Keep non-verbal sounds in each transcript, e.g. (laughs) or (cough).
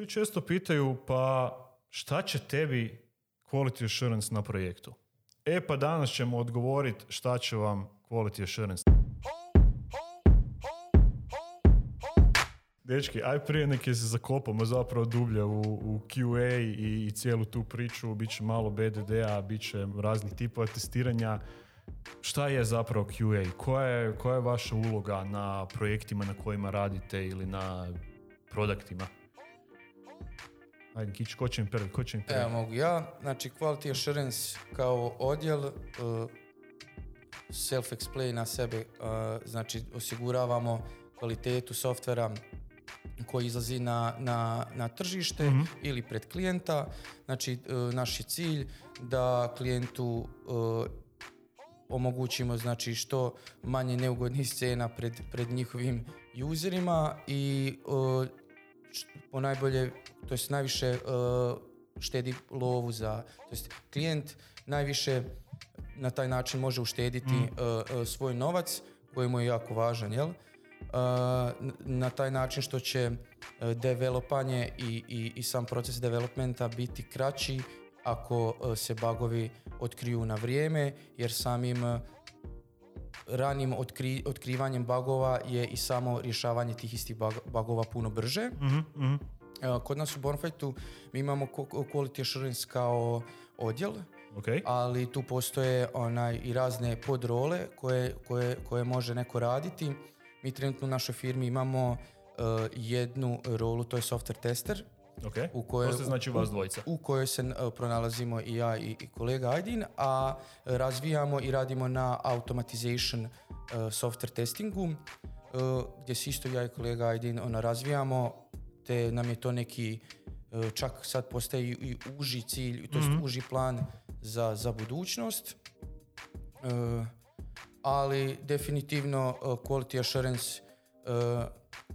Ljudi često pitaju, pa šta će tebi quality assurance na projektu? E pa danas ćemo odgovoriti šta će vam quality assurance. Dečki, aj prije neke se zakopamo zapravo dublje u, u QA i, i cijelu tu priču, bit će malo BDD-a, bit će raznih tipova testiranja. Šta je zapravo QA? Koja je, koja je vaša uloga na projektima na kojima radite ili na produktima? Ajde, Kić, ko će mi prvi? Ko će mi prvi? Evo mogu ja. Znači Quality Assurance kao odjel uh, self-explain na sebe. uh, znači osiguravamo kvalitetu softvera koji izlazi na, na, na tržište ili pred klijenta. Znači uh, naš je cilj da klijentu omogućimo znači što manje neugodnih scena pred, pred njihovim userima i š- ponajbolje, to jest najviše uh, štedi lovu za, to jest klijent najviše na taj način može uštediti uh, uh, svoj novac koji mu je jako važan, jel? Uh, na taj način što će uh, developanje i, i, i sam proces developmenta biti kraći ako uh, se bagovi otkriju na vrijeme, jer samim uh, ranim otkri, otkrivanjem bagova je i samo rješavanje tih istih bag- bagova puno brže. Evo, Kod nas u Bonfightu mi imamo Quality Assurance kao odjel, Ok, ali tu postoje onaj, i razne podrole koje, koje, koje može neko raditi. Mi trenutno u našoj firmi imamo uh, jednu rolu, to je software tester, ok. u kojoj, to se znači vas dvojica. u kojoj se uh, pronalazimo i ja i, i kolega Aydin, a razvijamo i radimo na automatization uh, software testingu, uh, gdje se isto ja i kolega Aydin ona razvijamo, te nam je to neki čak sad postaje i, i uži cilj, to jest uži plan za, za budućnost. Ali definitivno quality assurance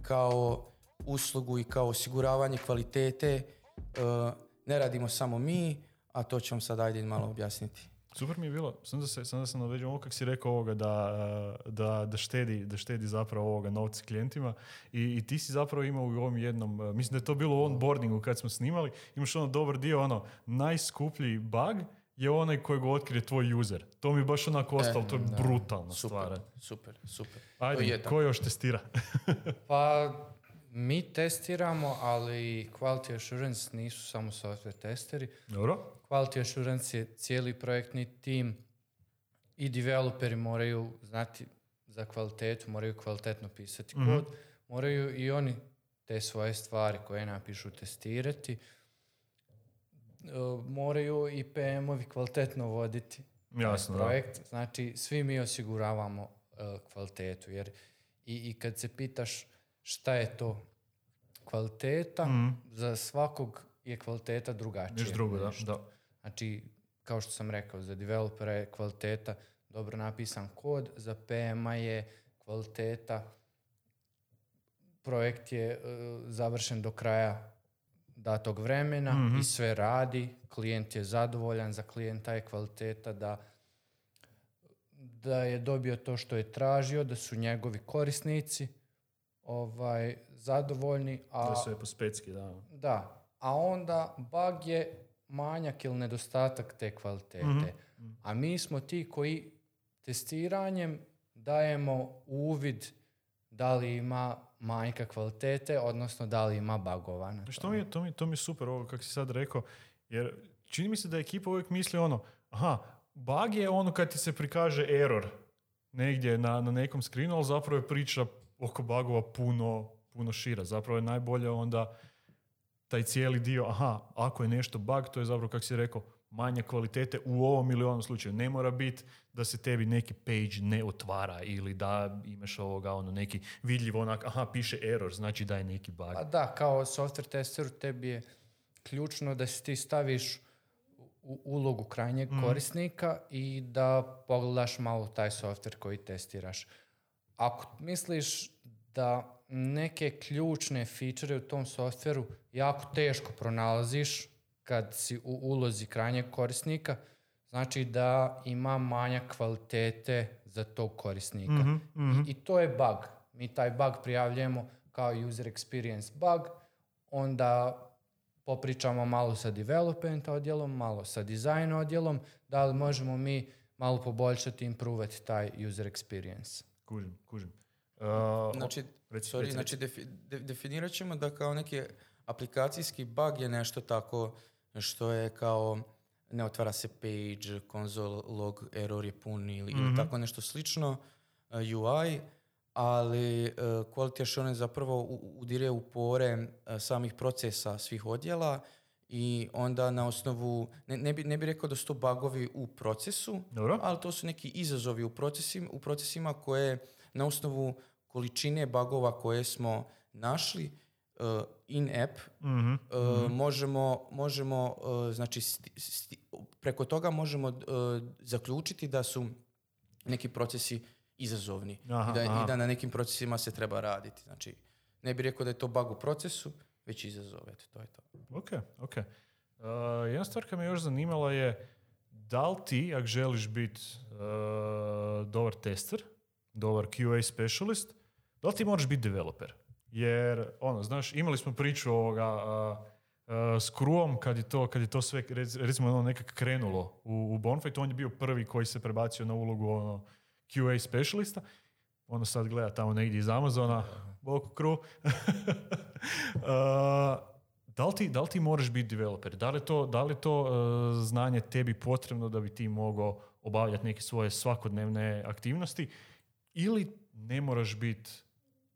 kao uslugu i kao osiguravanje kvalitete uh, ne radimo samo mi, a to ću vam sad ajde malo objasniti. Super mi je bilo, sam da se, sam da naveđem ovo kako si rekao ovoga da, uh, da, da, štedi, da štedi zapravo ovoga novce klijentima I, i ti si zapravo imao u ovom jednom, uh, mislim da je to bilo u onboardingu kad smo snimali, imaš ono dobar dio, ono najskuplji bug je onaj kojeg otkrije tvoj user. To mi je baš onako ostalo, to je brutalna Super, stvar. super, super. Ajde, je ko još testira? (laughs) Pa mi testiramo, ali quality assurance nisu samo software testeri. Dobro? Quality assurance je cijeli projektni tim i developeri moraju znati za kvalitetu, moraju kvalitetno pisati kod, moraju i oni te svoje stvari koje napišu testirati. E, moraju i PM-ovi kvalitetno voditi Jasno, da. projekt. Znači, svi mi osiguravamo e, kvalitetu, jer i, i kad se pitaš šta je to kvaliteta, za svakog je kvaliteta drugačija. Još drugo, da. da. Znači, kao što sam rekao, za developera je kvaliteta dobro napisan kod, za PM-a je kvaliteta, projekt je e, završen do kraja datog vremena i sve radi, klijent je zadovoljan, za klijenta je kvaliteta da da je dobio to što je tražio, da su njegovi korisnici ovaj zadovoljni, a sve po specki, da. da, a onda bug je manjak ili nedostatak te kvalitete. A mi smo ti koji testiranjem dajemo uvid da li ima manjka kvalitete, odnosno da li ima bugova. na Što mi je, to, mi, to mi je super ovo kako si sad rekao, jer čini mi se da ekipa uvijek misli ono, aha, bug je ono kad ti se prikaže error negdje na, na nekom screenu, ali zapravo je priča oko bugova puno, puno šira. Zapravo je najbolje onda taj cijeli dio, aha, ako je nešto bug, to je zapravo, kako si rekao, manja kvalitete u ovom ili onom slučaju. Ne mora biti da se tebi neki page ne otvara ili da imaš ovoga, ono, neki vidljiv onak, aha, piše error, znači da je neki bug. Pa da, kao software testeru tebi je ključno da se ti staviš u ulogu krajnjeg korisnika i da pogledaš malo taj software koji testiraš. Ako misliš da neke ključne feature u tom softveru jako teško pronalaziš kad si u ulozi krajnjeg korisnika, znači da ima manja kvalitete za tog korisnika. I, I to je bug. Mi taj bug prijavljujemo kao user experience bug, onda popričamo malo sa development odjelom, malo sa design odjelom, da li možemo mi malo poboljšati, improvati taj user experience. Kužim, kužim. Uh, Znači, reci, sorry, reci, znači defi- de- definirat ćemo da kao neki aplikacijski bug je nešto tako što je kao ne otvara se page, console log error je pun ili, ili Mhm. tako nešto slično, uh, UI, ali uh, quality assurance zapravo udire u pore uh, samih procesa svih odjela i onda na osnovu, ne, ne, bi, ne bi rekao da su to bugovi u procesu, Dobro. ali to su neki izazovi u procesima, u procesima koje na osnovu količine bugova koje smo našli uh, in app Mhm. uh, možemo, možemo uh, znači sti- sti- preko toga možemo uh, zaključiti da su neki procesi izazovni Aha, I, da, aha. i da na nekim procesima se treba raditi. Znači, ne bih rekao da je to bug u procesu, već izazov. Eto, to je to. Ok, ok. Uh, jedna stvar koja me još zanimala je da li ti, ako želiš biti uh, dobar tester, dobar QA specialist, da li ti moraš biti developer? Jer, ono, znaš, imali smo priču ovoga uh, s Kruom kad je to, kad je to sve, rec- recimo, ono nekak krenulo u, u Bonfightu, on je bio prvi koji se prebacio na ulogu ono, QA specialista. Ono sad gleda tamo negdje iz Amazona, bok Kru. (laughs) Uh, da li, ti, da li ti moraš biti developer? Da li to, da li to uh, znanje tebi potrebno da bi ti mogao obavljati neke svoje svakodnevne aktivnosti? Ili ne moraš biti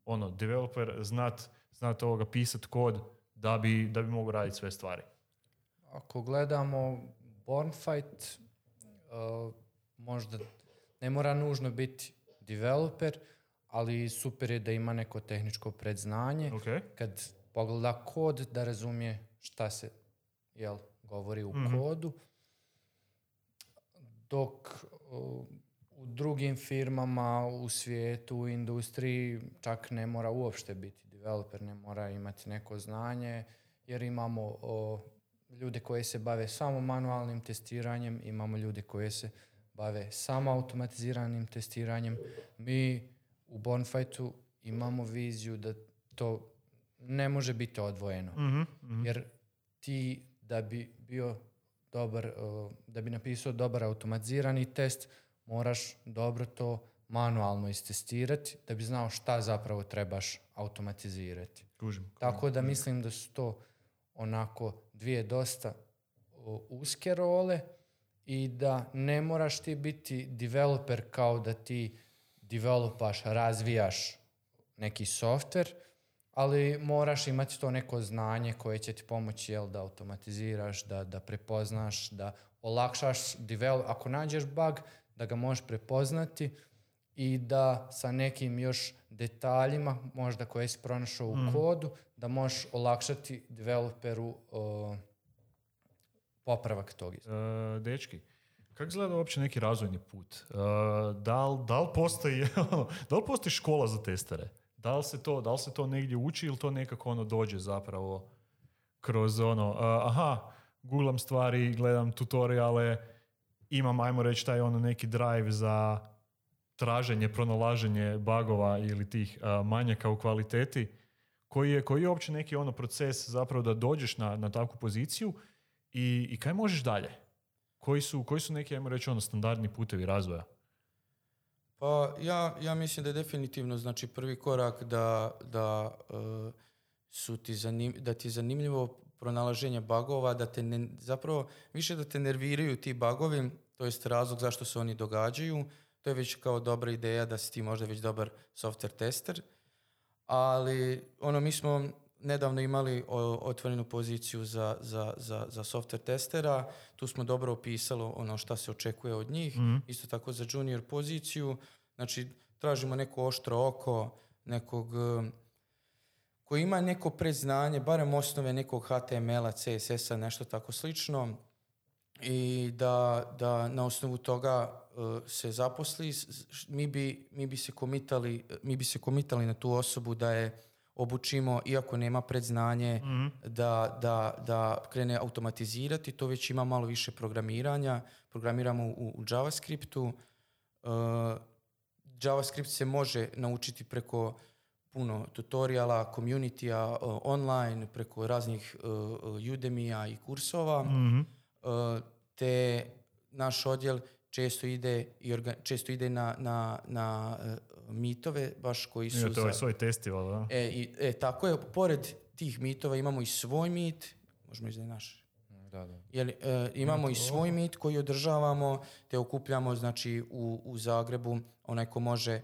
ono, developer, znat, znat ovoga, pisat kod da bi, da bi mogao raditi sve stvari? Ako gledamo Bornfight, uh, možda ne mora nužno biti developer, ali super je da ima neko tehničko predznanje. Ok? Kad pogleda kod, da razumije šta se jel, govori u Mhm. kodu. Dok uh, u drugim firmama u svijetu, u industriji, čak ne mora uopšte biti developer, ne mora imati neko znanje, jer imamo o, ljude koji se bave samo manualnim testiranjem, imamo ljude koji se bave samo automatiziranim testiranjem. Mi u Bonfightu imamo viziju da to ne može biti odvojeno. Mhm, mhm. Jer ti da bi bio dobar, da bi napisao dobar automatizirani test, moraš dobro to manualno istestirati da bi znao šta zapravo trebaš automatizirati. Kužim. Tako da mislim da su to onako dvije dosta uske role i da ne moraš ti biti developer kao da ti developaš, razvijaš neki softver, ali moraš imati to neko znanje koje će ti pomoći jel, da automatiziraš, da, da prepoznaš, da olakšaš develop. Ako nađeš bug, da ga možeš prepoznati i da sa nekim još detaljima, možda koje si pronašao u kodu, da možeš olakšati developeru o, popravak tog. E, dečki, kako izgleda uopće neki razvojni put? E, da, li, da li postoji, (laughs) da li postoji škola za testere? Da li se to, da li se to negdje uči ili to nekako ono dođe zapravo kroz ono, e, aha, googlam stvari, gledam tutoriale, imam, ajmo reći, taj ono neki drive za traženje, pronalaženje bagova ili tih e, manjaka u kvaliteti, koji je, koji je uopće neki ono proces zapravo da dođeš na, na takvu poziciju i, i kaj možeš dalje? Koji su, koji su neki, ajmo reći, ono, standardni putevi razvoja? Pa ja, ja mislim da je definitivno znači prvi korak da, da, e, su ti zanim, da ti je zanimljivo pronalaženje bagova, da te ne, zapravo više da te nerviraju ti bagovi, to jest razlog zašto se oni događaju, to je već kao dobra ideja da si ti možda već dobar software tester, ali ono mi smo nedavno imali otvorenu poziciju za, za, za, za software testera, tu smo dobro opisali ono šta se očekuje od njih, isto tako za junior poziciju, znači tražimo neko oštro oko, nekog um, koji ima neko predznanje, barem osnove nekog HTML-a, CSS-a, nešto tako slično. I da, da na osnovu toga uh, se zaposli, mi bi, mi bi se komitali, mi bi se komitali na tu osobu da je obučimo, iako nema predznanje, da, da, da krene automatizirati, to već ima malo više programiranja, programiramo u, u JavaScriptu, Uh, JavaScript se može naučiti preko puno tutoriala, community online, preko raznih uh, Udemy-a i kursova, Mhm. uh, te naš odjel često ide, i orga- često ide na, na, na uh, mitove, baš koji su Je, to je za- svoj festival, da? E, i, e, tako je, pored tih mitova imamo i svoj mit, možemo reći da je naš, Da, da. Jel, e, imamo i svoj mit koji održavamo, te okupljamo znači u, u Zagrebu, onaj ko može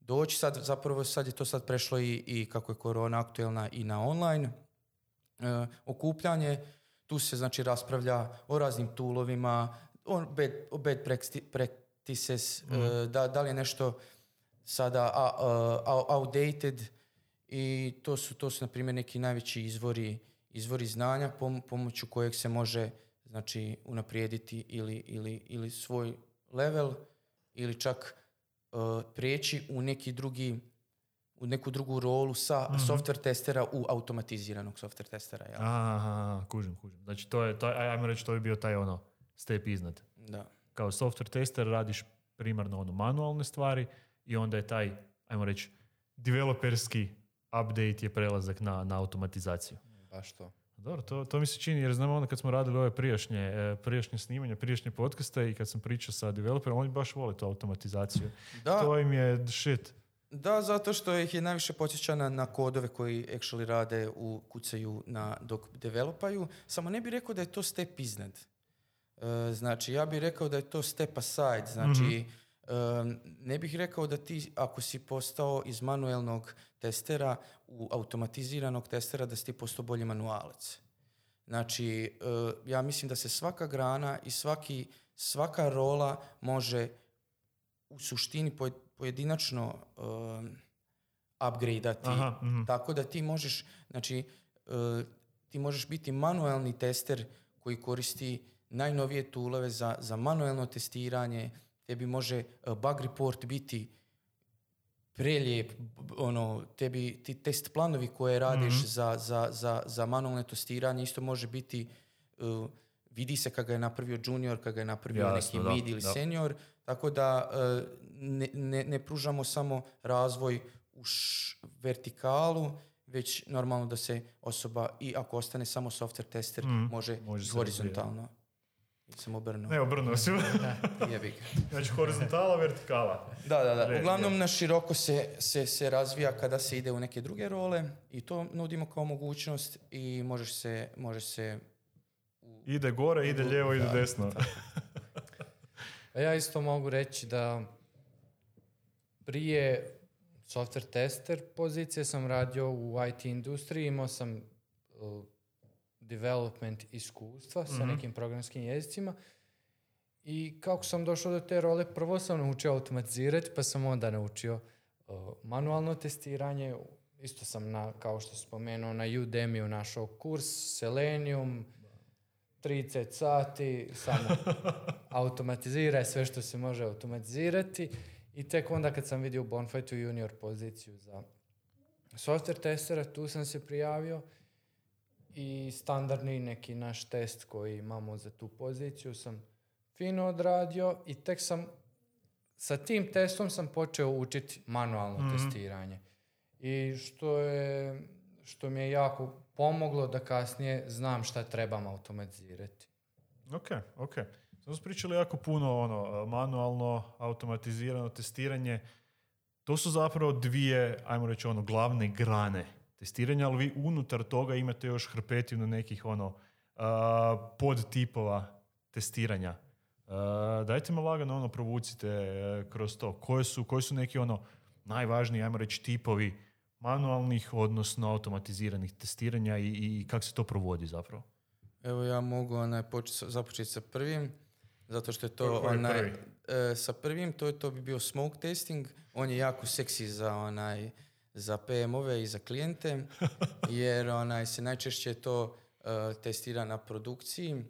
doći, sad zapravo sad je to sad prešlo i, i kako je korona aktuelna i na online e, okupljanje, tu se znači raspravlja o raznim toolovima, o bad, bad practices, e, da, da li je nešto sada a, a- outdated i to su, to su na primjer neki najveći izvori, izvori znanja pom- pomoću kojeg se može znači unaprijediti ili, ili, ili svoj level ili čak uh, prijeći u neki drugi u neku drugu rolu sa software testera u automatiziranog software testera. Jel? Aha, kužim, kužim. Znači, to je, to, ajmo reći, to je bio taj ono, step iznad. Da. Kao software tester radiš primarno ono manualne stvari i onda je taj, ajmo reći, developerski update je prelazak na, na automatizaciju. Baš to. Dobro, to, to mi se čini, jer znam onda kad smo radili ove prijašnje, e, prijašnje snimanja, prijašnje podcaste i kad sam pričao sa developerom, oni baš vole tu automatizaciju. Da, To im je shit. Da, zato što ih je najviše podsjeća na, na kodove koji actually rade u kucaju na, dok developaju. Samo ne bih rekao da je to step iznad. E, znači, ja bih rekao da je to step aside. Znači, e, ne bih rekao da ti, ako si postao iz manuelnog testera u automatiziranog testera, da si ti postao bolji manualac. Znači, e, ja mislim da se svaka grana i svaki, svaka rola može u suštini poj- pojedinačno upgradeati. Aha, mhm. Tako da ti možeš, znači, uh, ti možeš biti manuelni tester koji koristi najnovije toolove za, za manuelno testiranje. Tebi može uh, bug report biti prelijep, ono, tebi ti test planovi koje radiš Mhm. za, za, za, za manualno testiranje isto može biti uh, vidi se kada ga je napravio junior, kada ga je napravio Jasno, neki da, mid ili da. senior, tako da uh, ne, ne, ne pružamo samo razvoj u š- vertikalu, već normalno da se osoba, i ako ostane samo software tester, Mhm. može, Može horizontalno. Sam obrnuo. Ne, obrnuo si. (laughs) Jebi ga. znači, horizontala, vertikala. Da, da, da. Uglavnom na široko se, se, se razvija kada se ide u neke druge role i to nudimo kao mogućnost i možeš se, možeš se Ide gore, ide lijevo, ide Da, desno. A ja isto mogu reći da prije software tester pozicije sam radio u IT industriji, imao sam uh, development iskustva sa nekim programskim jezicima i kako sam došao do te role, prvo sam naučio automatizirati, pa sam onda naučio uh, manualno testiranje. Isto sam, na, kao što spomenuo, na Udemy našao kurs Selenium, 30 sati, samo (laughs) automatiziraj sve što se može automatizirati. I tek onda kad sam vidio u Bonfightu junior poziciju za software testera, tu sam se prijavio i standardni neki naš test koji imamo za tu poziciju sam fino odradio i tek sam sa tim testom sam počeo učiti manualno testiranje. I što je što mi je jako pomoglo da kasnije znam šta trebam automatizirati. Ok, ok. Smo pričali jako puno ono, manualno, automatizirano testiranje. To su zapravo dvije, ajmo reći, ono, glavne grane testiranja, ali vi unutar toga imate još hrpetinu nekih ono, a, podtipova testiranja. A, dajte me lagano ono provucite e, kroz to. Koje su, koji su neki ono najvažniji, ajmo reći, tipovi manualnih, odnosno automatiziranih testiranja i, i kako se to provodi zapravo? Evo ja mogu onaj, počet započeti sa prvim, zato što je to je onaj, prvi? e, sa prvim, to, je, to bi bio smoke testing, on je jako seksi za onaj, za PM-ove i za klijente, (laughs) jer onaj se najčešće to e, testira na produkciji,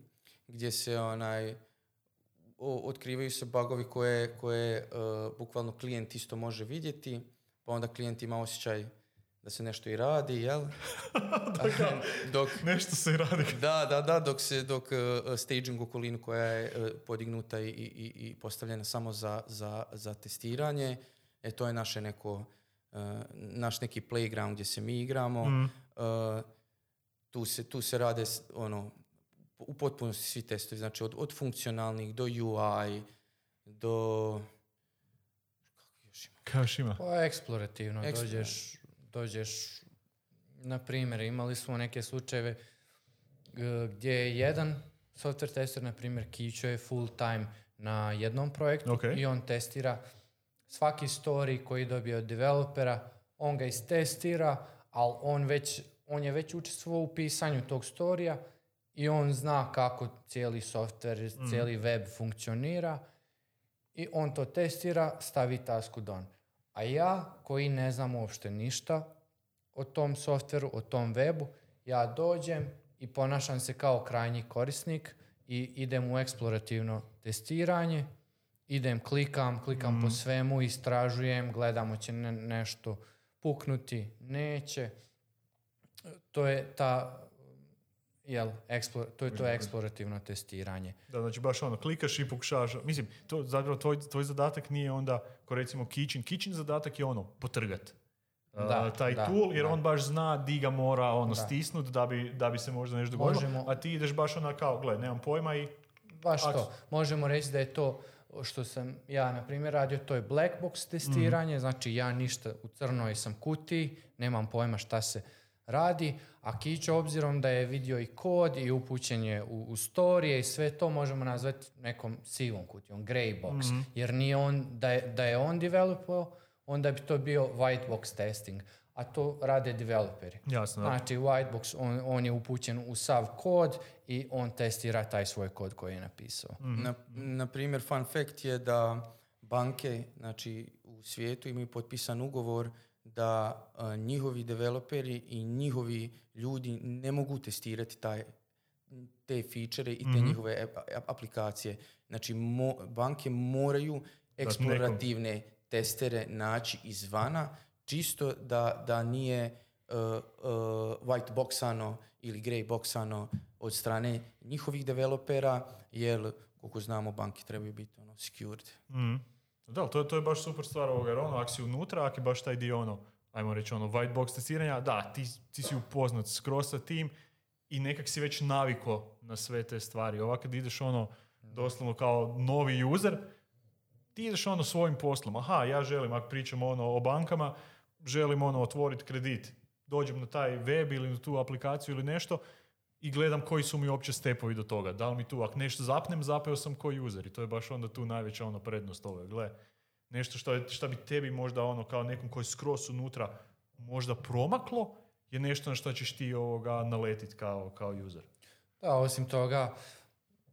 gdje se onaj, o- otkrivaju se bugovi koje, koje e, bukvalno klijent isto može vidjeti, pa onda klijent ima osjećaj da se nešto i radi, jel? (laughs) (laughs) Dok, Nešto se radi. da, da, da, dok se, dok uh, staging okolinu koja je uh, podignuta i, i, i postavljena samo za, za, za testiranje, e, to je naše neko, naš neki playground gdje se mi igramo. Mhm. Uh, tu, se, tu se rade ono, u potpunosti svi testovi, znači od, od funkcionalnih do UI, do... Kako još ima? Kao još ima. Pa eksplorativno, Eksplo- dođeš, dođeš, na primjer, imali smo neke slučajeve g- gdje je jedan software tester, na primjer, kićo je full time na jednom projektu Ok. i on testira svaki story koji dobije od developera, on ga istestira, ali on, već, on je već učestvovao u pisanju tog storija i on zna kako cijeli software, cijeli web funkcionira i on to testira, stavi tasku done. A ja, koji ne znam uopšte ništa o tom softveru, o tom webu, ja dođem i ponašam se kao krajnji korisnik i idem u eksplorativno testiranje, idem, klikam, klikam po svemu, istražujem, gledam hoće ne- nešto puknuti, neće. To je ta jel, eksplo- to je to eksplorativno testiranje. Da, znači baš ono, klikaš i pokušavaš, mislim, to zapravo tvoj, tvoj zadatak nije onda, ko recimo Kitchen, Kitchen zadatak je ono, potrgat. A, Da, taj da, tool, jer da. on baš zna di ga mora ono Da. stisnut da bi, da bi se možda nešto dogodilo, Možemo- a ti ideš baš ona kao, gle, nemam pojma i Baš to. Možemo reći da je to što sam ja, na primjer, radio, to je black box testiranje, znači ja ništa u crnoj sam kuti, nemam pojma šta se radi, a Kićo obzirom da je vidio i kod i upućen je u, u storije i sve to možemo nazvati nekom sivom kutijom, grey box, jer nije on, da je, da je on developao, onda bi to bio white box testing, a to rade developeri. jasno, da. Znači, Whitebox, on, on je upućen u sav kod i on testira taj svoj kod koji je napisao. Na, na primjer, fun fact je da banke znači, u svijetu imaju potpisan ugovor da a, njihovi developeri i njihovi ljudi ne mogu testirati taj, te feature i te njihove ap- ap- aplikacije. Znači, mo- banke moraju eksplorativne testere naći izvana, čisto da, da nije uh, uh, white boxano ili grey boxano od strane njihovih developera, jer koliko znamo banke trebaju biti ono secured. Mhm. Da, to, to je baš super stvar ovoga, jer ono, ako si unutra, ako je baš taj dio ono, ajmo reći ono, white box testiranja, da, ti, ti si upoznat skroz sa tim i nekak si već naviko na sve te stvari. Ovako kad ideš ono, doslovno kao novi user, ti ideš ono svojim poslom. Aha, ja želim, ako pričamo ono o bankama, želim ono otvoriti kredit. Dođem na taj web ili na tu aplikaciju ili nešto i gledam koji su mi uopće stepovi do toga. Da li mi tu, ako nešto zapnem, zapeo sam koji user. I to je baš onda tu najveća ono prednost ove. Gle, nešto što, je, što bi tebi možda ono kao nekom koji je skroz unutra možda promaklo, je nešto na što ćeš ti ovoga naletit kao, kao user. Da, osim toga,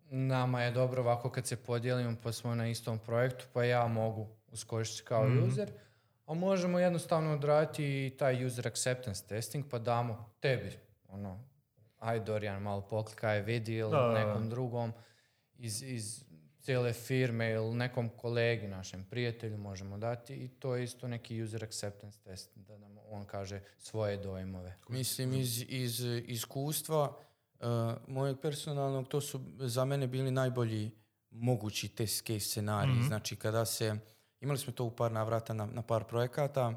nama je dobro ovako kad se podijelimo pa smo na istom projektu, pa ja mogu uskočiti kao user, a možemo jednostavno odraditi i taj user acceptance testing pa damo tebi, ono, aj Dorijan malo poklikaj, vidi ili Da, da, da. nekom drugom iz, iz cijele firme ili nekom kolegi, našem prijatelju možemo dati i to je isto neki user acceptance test, da nam on kaže svoje dojmove. Mislim, iz, iz iskustva uh, mojeg personalnog, to su za mene bili najbolji mogući test case scenariji. Znači, kada se, imali smo to u par navrata na, na par projekata, uh,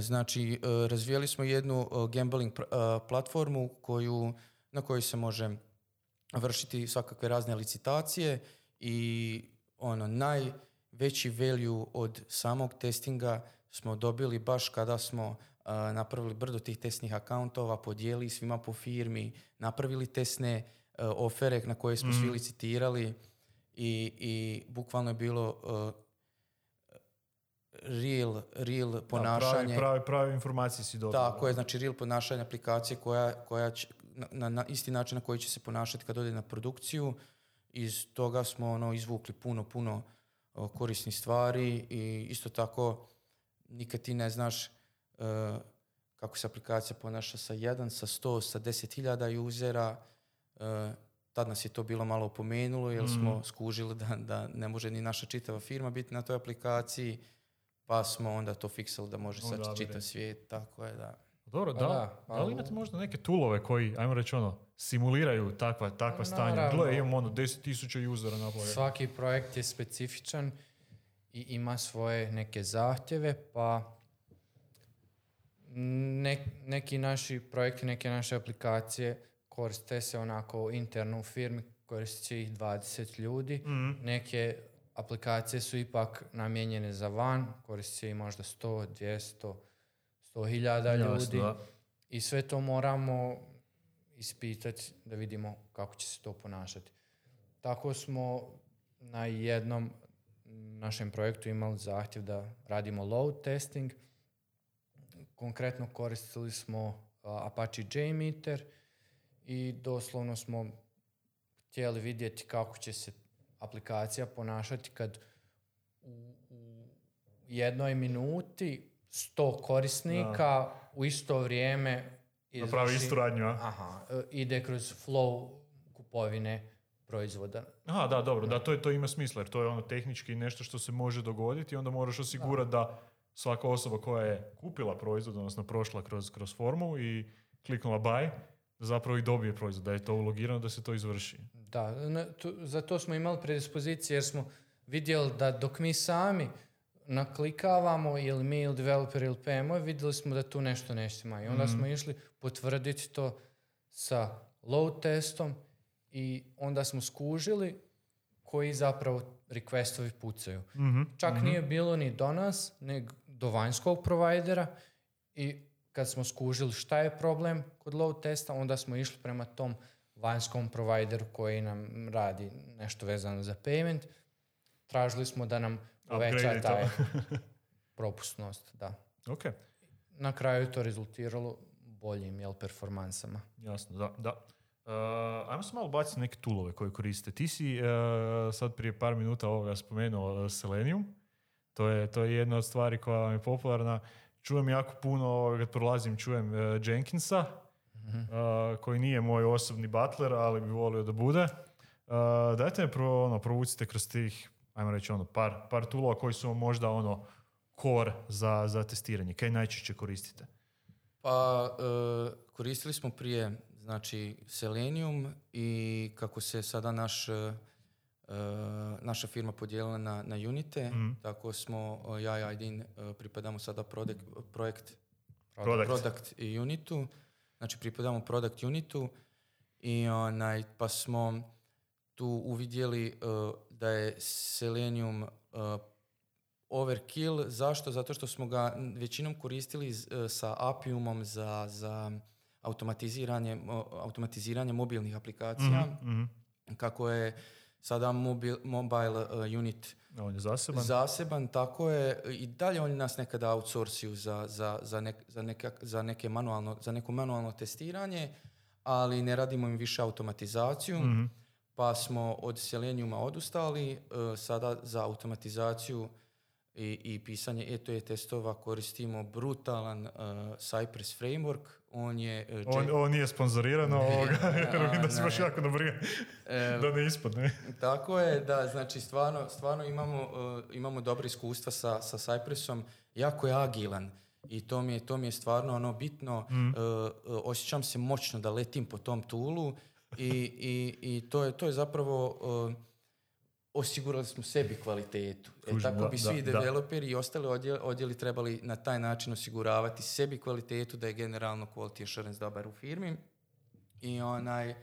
znači, uh, razvijali smo jednu uh, gambling platformu koju, na kojoj se može vršiti svakakve razne licitacije i ono, najveći value od samog testinga smo dobili baš kada smo napravili brdo tih testnih akauntova, podijelili svima po firmi, napravili testne a, ofere na koje smo svi licitirali i, i bukvalno je bilo real, real ponašanje. Pravi, pravi, pravi informacije si dobio. Tako je, znači real ponašanje aplikacije koja, koja će, na, na, isti način na koji će se ponašati kad ode na produkciju. Iz toga smo ono, izvukli puno, puno korisnih stvari i isto tako nikad ti ne znaš e, kako se aplikacija ponaša sa jedan, sa sto, sa deset hiljada usera. E, tad nas je to bilo malo opomenulo jer smo skužili da, da ne može ni naša čitava firma biti na toj aplikaciji, pa smo onda to fiksali da može sad čitav svijet, tako je da. Dobro, da. Pa Da, da, li ali- imate možda neke toolove koji, ajmo reći ono, simuliraju takva, takva Pa stanja? Gle, imamo ono 10.000 usera na aplikacije. Svaki projekt je specifičan i ima svoje neke zahtjeve, pa Ne- neki naši projekti, neke naše aplikacije koriste se onako interno u firmi, koristit će ih 20 ljudi. Mhm. Neke aplikacije su ipak namijenjene za van, koristit će ih možda 100, 200, 100 hiljada ljudi. Jasno, da. I sve to moramo ispitati da vidimo kako će se to ponašati. Tako smo na jednom našem projektu imali zahtjev da radimo load testing. Konkretno koristili smo Apache JMeter i doslovno smo htjeli vidjeti kako će se aplikacija ponašati kad u, u jednoj minuti 100 korisnika u isto vrijeme Napravi izvrši- istu radnju, a? Aha, e, ide kroz flow kupovine proizvoda. Aha, da, dobro, da, to, je, to ima smisla, jer to je ono tehnički nešto što se može dogoditi i onda moraš osigurati da svaka osoba koja je kupila proizvod, odnosno prošla kroz, kroz formu i kliknula buy, da zapravo i dobije proizvod, da je to ulogirano, da se to izvrši. Da, na- tu- za to smo imali predispozicije jer smo vidjeli da dok mi sami naklikavamo ili mi ili developer ili PMO, vidjeli smo da tu nešto ne štima. I onda smo išli potvrditi to sa load testom i onda smo skužili koji zapravo requestovi pucaju. Čak nije bilo ni do nas, nego do vanjskog provajdera i kad smo skužili šta je problem kod load testa, onda smo išli prema tom vanjskom provajderu koji nam radi nešto vezano za payment. Tražili smo da nam poveća taj (laughs) propusnost. Da. Ok, Na kraju je to rezultiralo boljim jel, performansama. jasno, da. da. Uh, ajmo se malo baciti neke toolove koje koriste. Ti si uh, sad prije par minuta ovoga spomenuo uh, Selenium. To je, to je jedna od stvari koja vam je popularna. Čujem jako puno, ovoga, kad prolazim, čujem uh, Jenkinsa, uh, koji nije moj osobni butler, ali bi volio da bude. Uh, dajte me pro, ono, provucite kroz tih, ajmo reći, ono, par, par toolova koji su možda ono core za, za testiranje. Kaj najčešće koristite? Pa e, koristili smo prije znači Selenium i kako se sada naš, e, e, naša firma podijelila na, na unite, tako smo e, ja i Aydin e, pripadamo sada product, projekt Product. product unitu, znači pripadamo product unitu i onaj, pa smo tu uvidjeli e, da je Selenium e, overkill. Zašto? Zato što smo ga većinom koristili z- e, sa Apiumom za, za automatiziranje, automatiziranje mobilnih aplikacija. Mhm. Kako je sada mobil, mobile e, unit On je zaseban. zaseban, tako je. I dalje oni nas nekada outsourcuju za, za, za, nek- za, neka- za, neke manualno, za neko manualno testiranje, ali ne radimo im više automatizaciju. Pa smo od Seleniuma odustali. e, sada za automatizaciju i, i pisanje ETO testova koristimo brutalan e, Cypress framework. On je e, On, ovo nije sponzorirano, (laughs) ovoga, (laughs) jer vidim da si baš jako dobro (laughs) da ne ispadne. Tako je, da, znači stvarno, stvarno imamo, uh, imamo dobre iskustva sa, sa Cypressom, jako je agilan i to mi je, to mi je stvarno ono bitno, uh, uh, osjećam se moćno da letim po tom toolu i, i, i to, je, to je zapravo, uh, osigurali smo sebi kvalitetu. E, Kužim, tako da, bi da, svi da. developeri i ostali odjeli, odjeli trebali na taj način osiguravati sebi kvalitetu, da je generalno quality assurance dobar u firmi. I onaj, uh,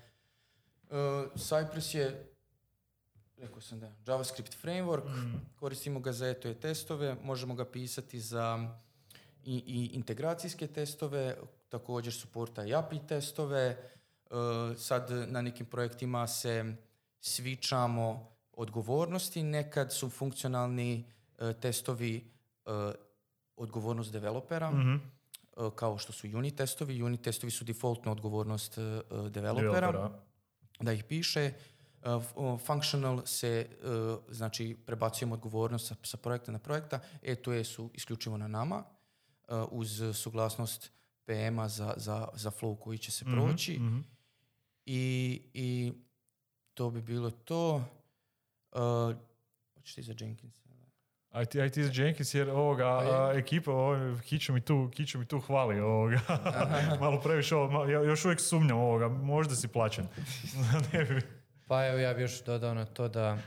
Cypress je rekao sam da je JavaScript framework, koristimo ga za eto testove, možemo ga pisati za i, i integracijske testove, također suporta i API testove. E, sad na nekim projektima se svičamo odgovornosti, nekad su funkcionalni e, testovi e, odgovornost developera, Mhm. e, kao što su unit testovi. Unit testovi su defaultna odgovornost e, e, developera Developera. da ih piše. Uh, functional se, uh, znači, prebacujemo odgovornost sa, sa projekta na projekta. E, to je su isključivo na nama, uz suglasnost PM-a za, za, za flow koji će se proći. Mhm. I, I to bi bilo to. Uh, hoćeš ti za Jenkins? Aj ti, aj ti za Jenkins jer ovoga a, ekipa, ovo, Kiću mi tu, Kiću mi tu hvali ovoga. (laughs) Malo previše ovo, ja još uvijek sumnjam ovoga, možda si plaćen. (laughs) ne bi. Pa evo ja bi još dodao na to da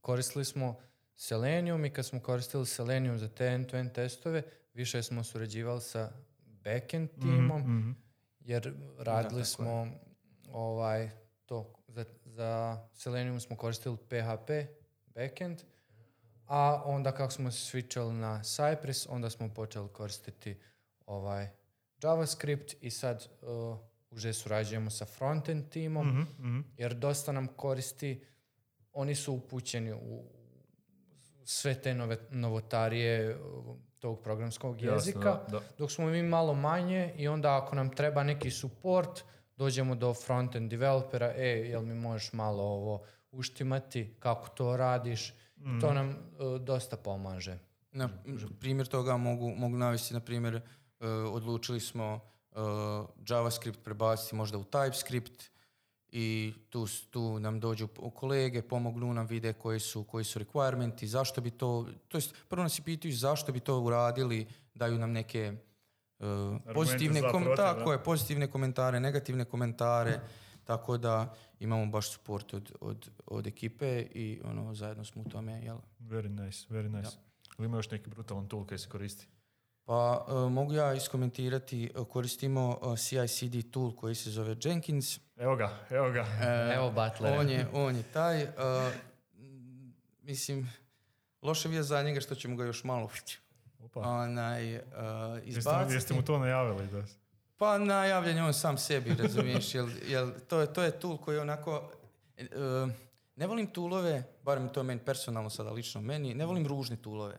koristili smo Selenium i kad smo koristili Selenium za te end-to-end testove, više smo surađivali sa backend Mhm, timom, mhm. jer radili smo ovaj, to, za, za Selenium smo koristili PHP backend, a onda kako smo se switchali na Cypress, onda smo počeli koristiti ovaj JavaScript i sad uh, už surađujemo sa frontend timom, Mhm, mhm. jer dosta nam koristi, oni su upućeni u sve te nove, novotarije uh, tog programskog jezika, da, da. dok smo mi malo manje i onda ako nam treba neki support, dođemo do front-end developera, e, jel mi možeš malo ovo uštimati, kako to radiš, Mhm. to nam uh, dosta pomaže. Na primjer toga mogu, mogu navesti, na primjer, e, odlučili smo e, JavaScript prebaciti možda u TypeScript i tu, tu nam dođu kolege, pomognu nam, vide koji su, koji su requirementi, zašto bi to, to jest prvo nas i pitaju zašto bi to uradili, daju nam neke e, pozitivne, kom- protiv, tako da. je, pozitivne komentare, negativne komentare, tako da imamo baš support od, od, od ekipe i ono, zajedno smo u tome, jel? Very nice, very nice. Ili ima još neki brutalan tool koji se koristi? Pa e, mogu ja iskomentirati, e, koristimo e, CI/CD tool koji se zove Jenkins. Evo ga, evo ga. E, (laughs) Evo Butler. on je, on je taj. m, mislim, loše vije za njega što ćemo ga još malo Opa. onaj, mu- izbaciti. jeste mu to najavili? Da. Pa najavljen je on sam sebi, razumiješ, jel, jel to, je, to je tool koji je onako... e, ne volim toolove, barem to je meni personalno sada lično meni, ne volim ružne toolove.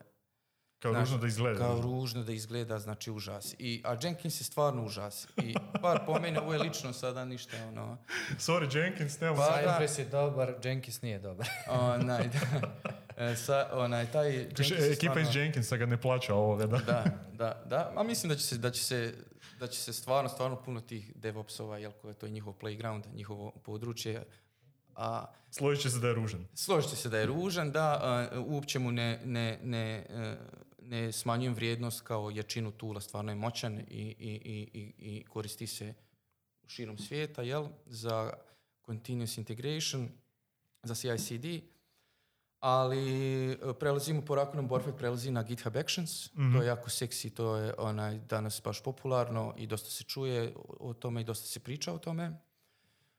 Kao Znaš, ružno da izgleda. Kao ružno da izgleda, znači užas. I, a Jenkins je stvarno užas. I par po meni, ovo je lično sada ništa, ono... Sorry, Jenkins, nema Pa. Cypress je dobar, Jenkins nije dobar. Onaj, da, (laughs) sa, onaj, taj Jenkins ekipa iz stvarno- Jenkinsa ga ne plaća ovoga, da. Da, da, da. A mislim da će se, da će se, da će se stvarno, stvarno puno tih DevOpsova, jel, koje to je njihov playground, njihovo područje, a Složit će se da je ružan. složit će se da je ružan, da a, uopće mu ne, ne, ne, e, ne smanjujem vrijednost kao jačinu tula, stvarno je moćan i, i, i, i, koristi se širom svijeta, jel, za continuous integration, za CI/CD, ali e, prelazimo po Rakunom Borfet, prelazi na GitHub Actions, to je jako seksi, to je onaj danas baš popularno i dosta se čuje o, tome i dosta se priča o tome.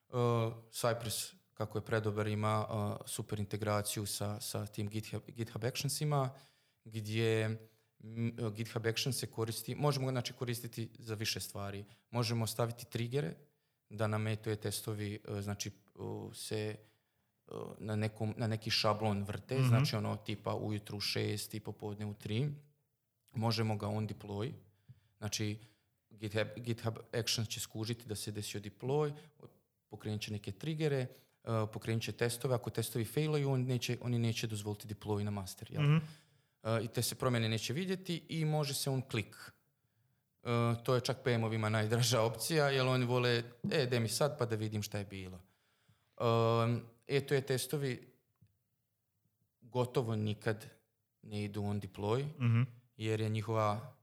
Uh, Cypress, kako je predobar, ima uh, super integraciju sa, sa tim GitHub, GitHub Actionsima, gdje uh, GitHub Actions se koristi, možemo ga znači koristiti za više stvari. Možemo staviti trigere, da nam etuje testovi, uh, znači uh, se na, nekom, na neki šablon vrte, znači ono tipa ujutru u šest i popodne u tri. Možemo ga on deploy, znači GitHub, GitHub Actions će skužiti da se desio deploy, pokrenut će neke trigere, uh, pokrenut će testove, ako testovi failaju, on neće, oni neće dozvoliti deploy na master. Jel? Mhm. Uh, I te se promjene neće vidjeti i može se on klik. Uh, to je čak PM-ovima najdraža opcija, jer oni vole, e, de mi sad pa da vidim šta je bilo. Um, e, to je testovi gotovo nikad ne idu on deploy, Mhm. jer je njihova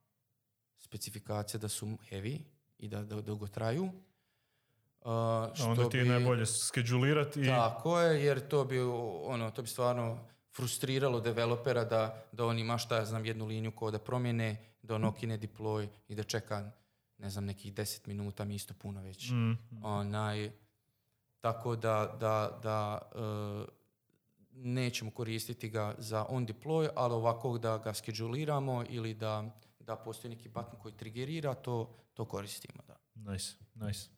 specifikacija da su heavy i da, da dugo traju. Uh, što onda ti je bi- najbolje skedulirati i... tako je, jer to bi, ono, to bi stvarno frustriralo developera da, da on ima šta ja znam jednu liniju koda promjene, da on okine deploy i da čeka ne znam nekih 10 minuta mi isto puno već. Mm. Onaj, tako da, da, da e, nećemo koristiti ga za on deploy, ali ovako da ga skeduliramo ili da, da postoji neki button koji triggerira, to, to koristimo. Da. Nice, nice.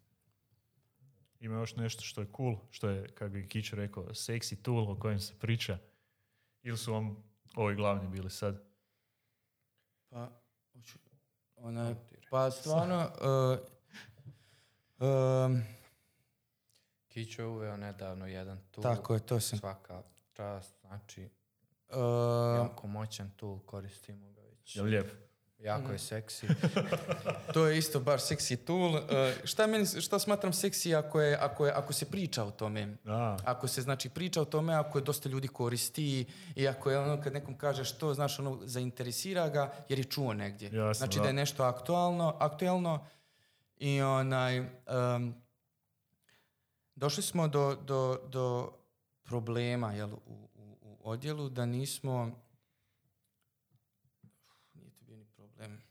Ima još nešto što je cool, što je, kako bi Kić rekao, sexy tool o kojem se priča. Ili su vam ovi glavni bili sad? Pa, onaj, pa stvarno, uh, um, Kićo je uveo nedavno jedan tool. tako je, to sam. Svaka čast, znači Uh, jako moćan tool, koristimo ga već. Jel lijep? Jako je seksi. (laughs) to je isto baš seksi tool. Uh, šta, meni, šta smatram seksi ako, je, ako, je, ako se priča o tome? A, Ako se znači priča o tome, ako je dosta ljudi koristi i ako je ono kad nekom kaže što, znaš, ono zainteresira ga jer je čuo negdje. Jasno, znači da. da. je nešto aktualno, aktuelno i onaj um, došli smo do, do, do problema jel, u, u, u odjelu da nismo nije to bio ni problem.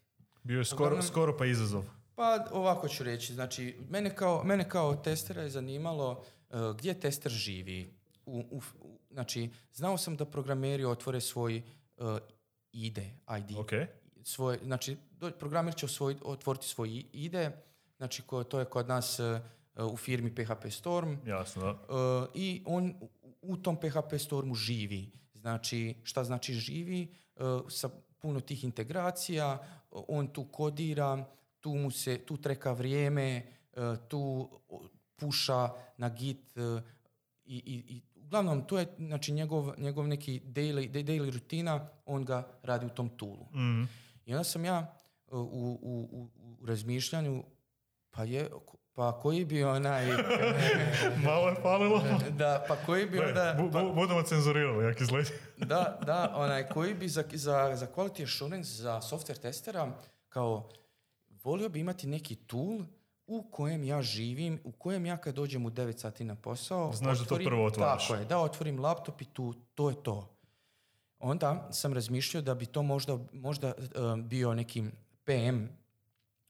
Bio je skoro, Uglavnom- skoro pa izazov. Pa ovako ću reći, znači mene kao, mene kao testera je zanimalo uh, gdje tester živi. U, u, u- znači, znao sam da programeri otvore svoj uh, IDE, ID. Ok. Svoj, znači, programer će osvoj- otvoriti svoj IDE, znači ko, to je kod nas uh, u firmi PHP Storm. Jasno, da. Uh, i on u- tom PHP Stormu živi. Znači, šta znači živi? Uh, sa puno tih integracija, on tu kodira, tu mu se, tu treka vrijeme, tu puša na Git i, i, i uglavnom to je znači njegov, njegov neki daily, da- daily rutina, on ga radi u tom toolu. Mhm. I onda sam ja u, u, u, u razmišljanju, pa je, pa koji bi onaj, (laughs) Malo je falilo. da, pa koji bi onda, Bu- bu- budemo cenzurirali, jak izgleda. da, da, onaj koji bi za, za, za quality assurance, za software testera, kao volio bi imati neki tool u kojem ja živim, u kojem ja kad dođem u 9 sati na posao, Znaš da to prvo otvaraš. Tako je, da otvorim laptop i tu, to je to. Onda sam razmišljao da bi to možda, možda eh, bio neki PM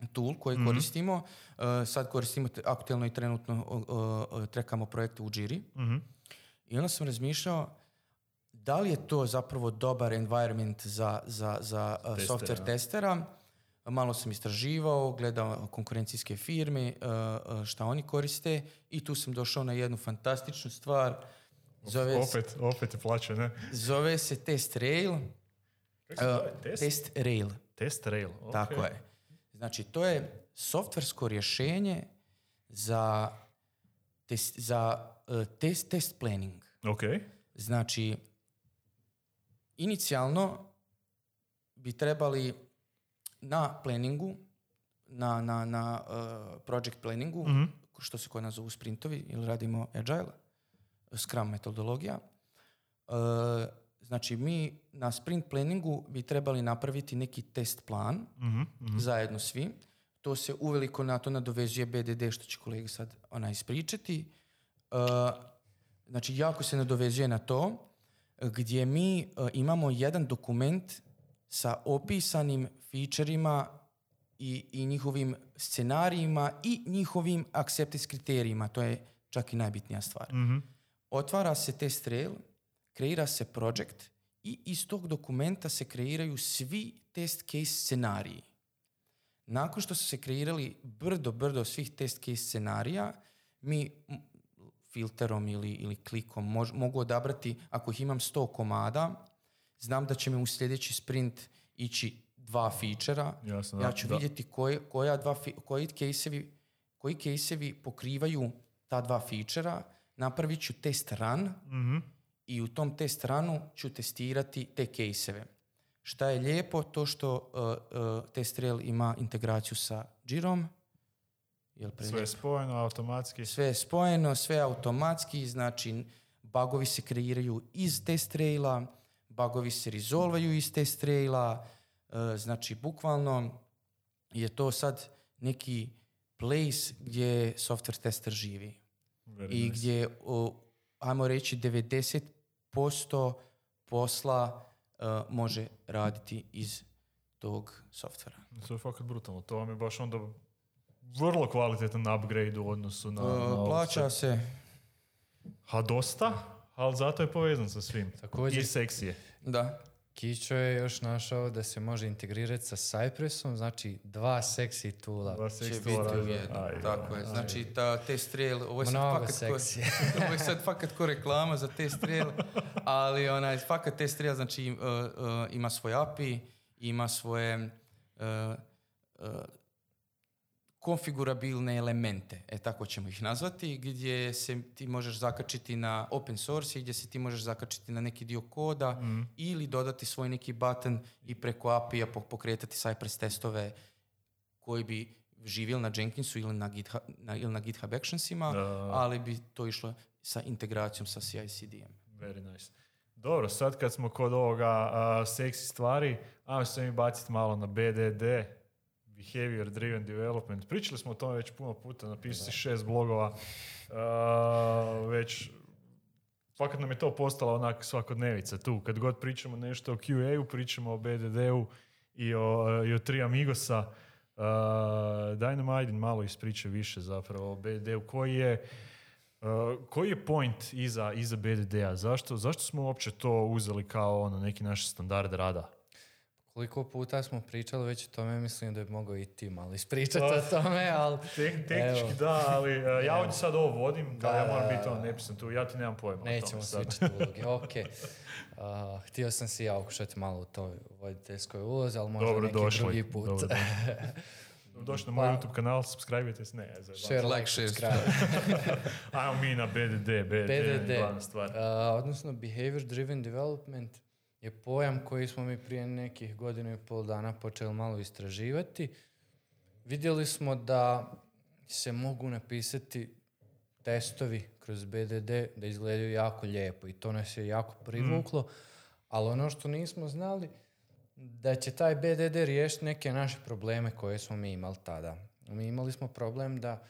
tool koji Mhm. koristimo. Eh, sad koristimo aktuelno i trenutno eh, trekamo projekte u Jiri. Mhm. I onda sam razmišljao da li je to zapravo dobar environment za, za, za uh, Testera, software testera. Malo sam istraživao, gledao konkurencijske firme, uh, uh, šta oni koriste i tu sam došao na jednu fantastičnu stvar. Zove, se- Opet, opet plaće, ne? zove se Test Rail. Kako se Uh, zove? Test? Test Rail, Test Rail. ok. tako je. Znači, to je softversko rješenje za, test, za uh, test, test planning. Ok. Znači, inicijalno bi trebali na planingu, na, na, na uh, project planingu, Mhm. što se kod nas zovu sprintovi, ili radimo agile, scrum metodologija. Uh, znači, mi na sprint planingu bi trebali napraviti neki test plan, Mhm, mhm. zajedno svi. To se uveliko na to nadovezuje BDD, što će kolega sad ona ispričati. Uh, znači, jako se nadovezuje na to, gdje mi uh, imamo jedan dokument sa opisanim featureima i, i njihovim scenarijima i njihovim acceptance kriterijima. To je čak i najbitnija stvar. Mhm. Otvara se test trail, kreira se project i iz tog dokumenta se kreiraju svi test case scenariji. Nakon što su se kreirali brdo, brdo svih test case scenarija, mi filterom ili, ili klikom mož- mogu odabrati, ako ih imam 100 komada, znam da će mi u sljedeći sprint ići dva Jasno, ja ću da. vidjeti koje, koja dva, koji casevi, koji casevi pokrivaju ta dva feature napravit ću test run Mhm. I u tom test runu ću testirati te caseeve. Šta je lijepo, to što uh, uh, test rail ima integraciju sa Jirom, jel Sve je spojeno, automatski. sve je spojeno, sve je automatski, znači bagovi se kreiraju iz test raila, bagovi se rezolvaju iz test raila, e, znači bukvalno je to sad neki place gdje software tester živi Very i nice. gdje, o, ajmo reći, 90% posla e, može raditi iz tog softvera. To je fakat brutalno. To vam je baš onda vrlo kvalitetan upgrade u odnosu na... E, na plaća se, Ha dosta, ali zato je povezan sa svim. Također, I seksije. da, Kićo je još našao da se može integrirati sa Cypressom, znači dva seksi tula. Dva će biti u jednom. aj, Tako je. aj. Znači, ta test trail, ovo je sad fakat ko, (laughs) ovo je sad fakat ko reklama za test trail, ali onaj, fakat test trail znači, uh, uh, ima svoj API, ima svoje uh, uh, konfigurabilne elemente, e tako ćemo ih nazvati, gdje se ti možeš zakačiti na open source i gdje se ti možeš zakačiti na neki dio koda Mhm. ili dodati svoj neki button i preko API-a po- pokretati Cypress testove koji bi živjeli na Jenkinsu ili na GitHub, na, ili na GitHub Actionsima, Da. ali bi to išlo sa integracijom sa CI/CD-em. Very nice. Dobro, sad kad smo kod ovoga a, seksi stvari, ajmo se mi baciti malo na BDD, Behavior Driven Development. Pričali smo o tome već puno puta, napisao si šest blogova, a, već fakat nam je to postala onak svakodnevica tu. Kad god pričamo nešto o QA-u, pričamo o BDD-u i o, i o Tri Amigosa. Uh, daj nam Ajdin malo ispriče više zapravo o BDD-u. Koji je, uh, koji je point iza, iza BDD-a? Zašto, zašto smo uopće to uzeli kao ono, neki naš standard rada? Koliko puta smo pričali već o tome, mislim da bi mogao i ti malo ispričati (laughs) o tome, ali... Te- tehnički Evo. da, ali uh, ja ovdje sad ovo vodim, da, Da, ja moram biti on nepisan tu, ja ti nemam pojma o tome Nećemo sad. svičati uloge, (laughs) ok. Uh, htio sam si ja okušati malo u toj voditeljskoj ulozi, ali možda Dobro neki došli. drugi put. Dobro Došli (laughs) na moj Pa- YouTube kanal, subscribe se, ne, se. Share, Like, like, share, subscribe. Ajmo mi na BDD, BDD, je BDD, glavna stvar. uh, odnosno Behavior Driven Development je pojam koji smo mi prije nekih godinu i pol dana počeli malo istraživati. Vidjeli smo da se mogu napisati testovi kroz BDD da izgledaju jako lijepo i to nas je jako privuklo, ali ono što nismo znali da će taj BDD riješiti neke naše probleme koje smo mi imali tada. Mi imali smo problem da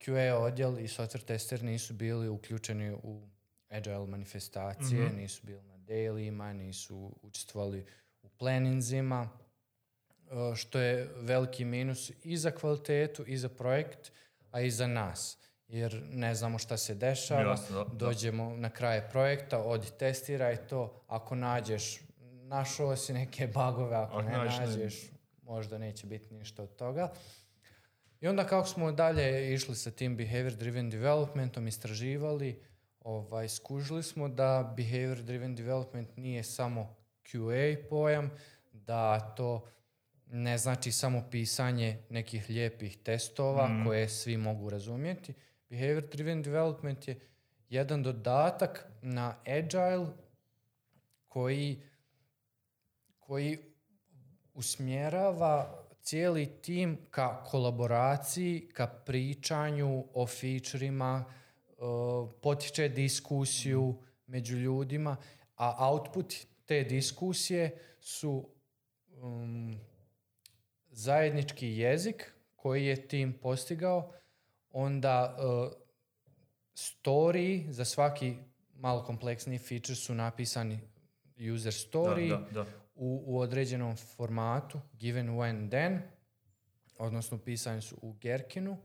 QA odjel i software tester nisu bili uključeni u agile manifestacije, nisu bili na dailyima, nisu učestvovali u planinzima, e, što je veliki minus i za kvalitetu, i za projekt, a i za nas. Jer ne znamo šta se dešava, Jasno, da, da. dođemo na kraj projekta, odi testiraj to, ako nađeš, našao si neke bagove, ako Ako ne nađeš, ne- nađeš, možda neće biti ništa od toga. I onda kako smo dalje išli sa tim behavior driven developmentom, istraživali, ovaj, skužili smo da behavior driven development nije samo QA pojam, da to ne znači samo pisanje nekih lijepih testova koje svi mogu razumjeti. Behavior driven development je jedan dodatak na agile koji, koji usmjerava cijeli tim ka kolaboraciji, ka pričanju o featureima, potiče diskusiju među ljudima, a output te diskusije su um, zajednički jezik koji je tim postigao, onda uh, story za svaki malo kompleksniji feature su napisani user story Da, da, da. U, u određenom formatu, given when then, odnosno pisani su u Gherkinu.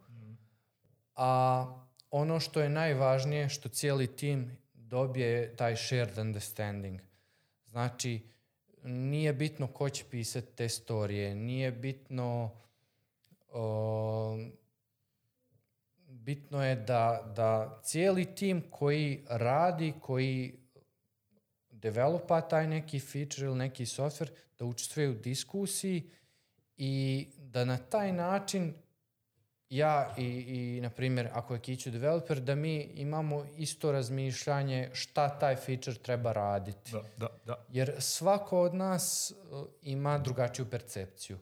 A ono što je najvažnije, što cijeli tim dobije je taj shared understanding. Znači, nije bitno ko će pisati te storije, nije bitno o, bitno je da, da cijeli tim koji radi, koji developa taj neki feature ili neki software, da učestvuje u diskusiji i da na taj način ja i, i na primjer, ako je Kiću developer, da mi imamo isto razmišljanje šta taj feature treba raditi. Da, da, da. Jer svako od nas uh, ima drugačiju percepciju.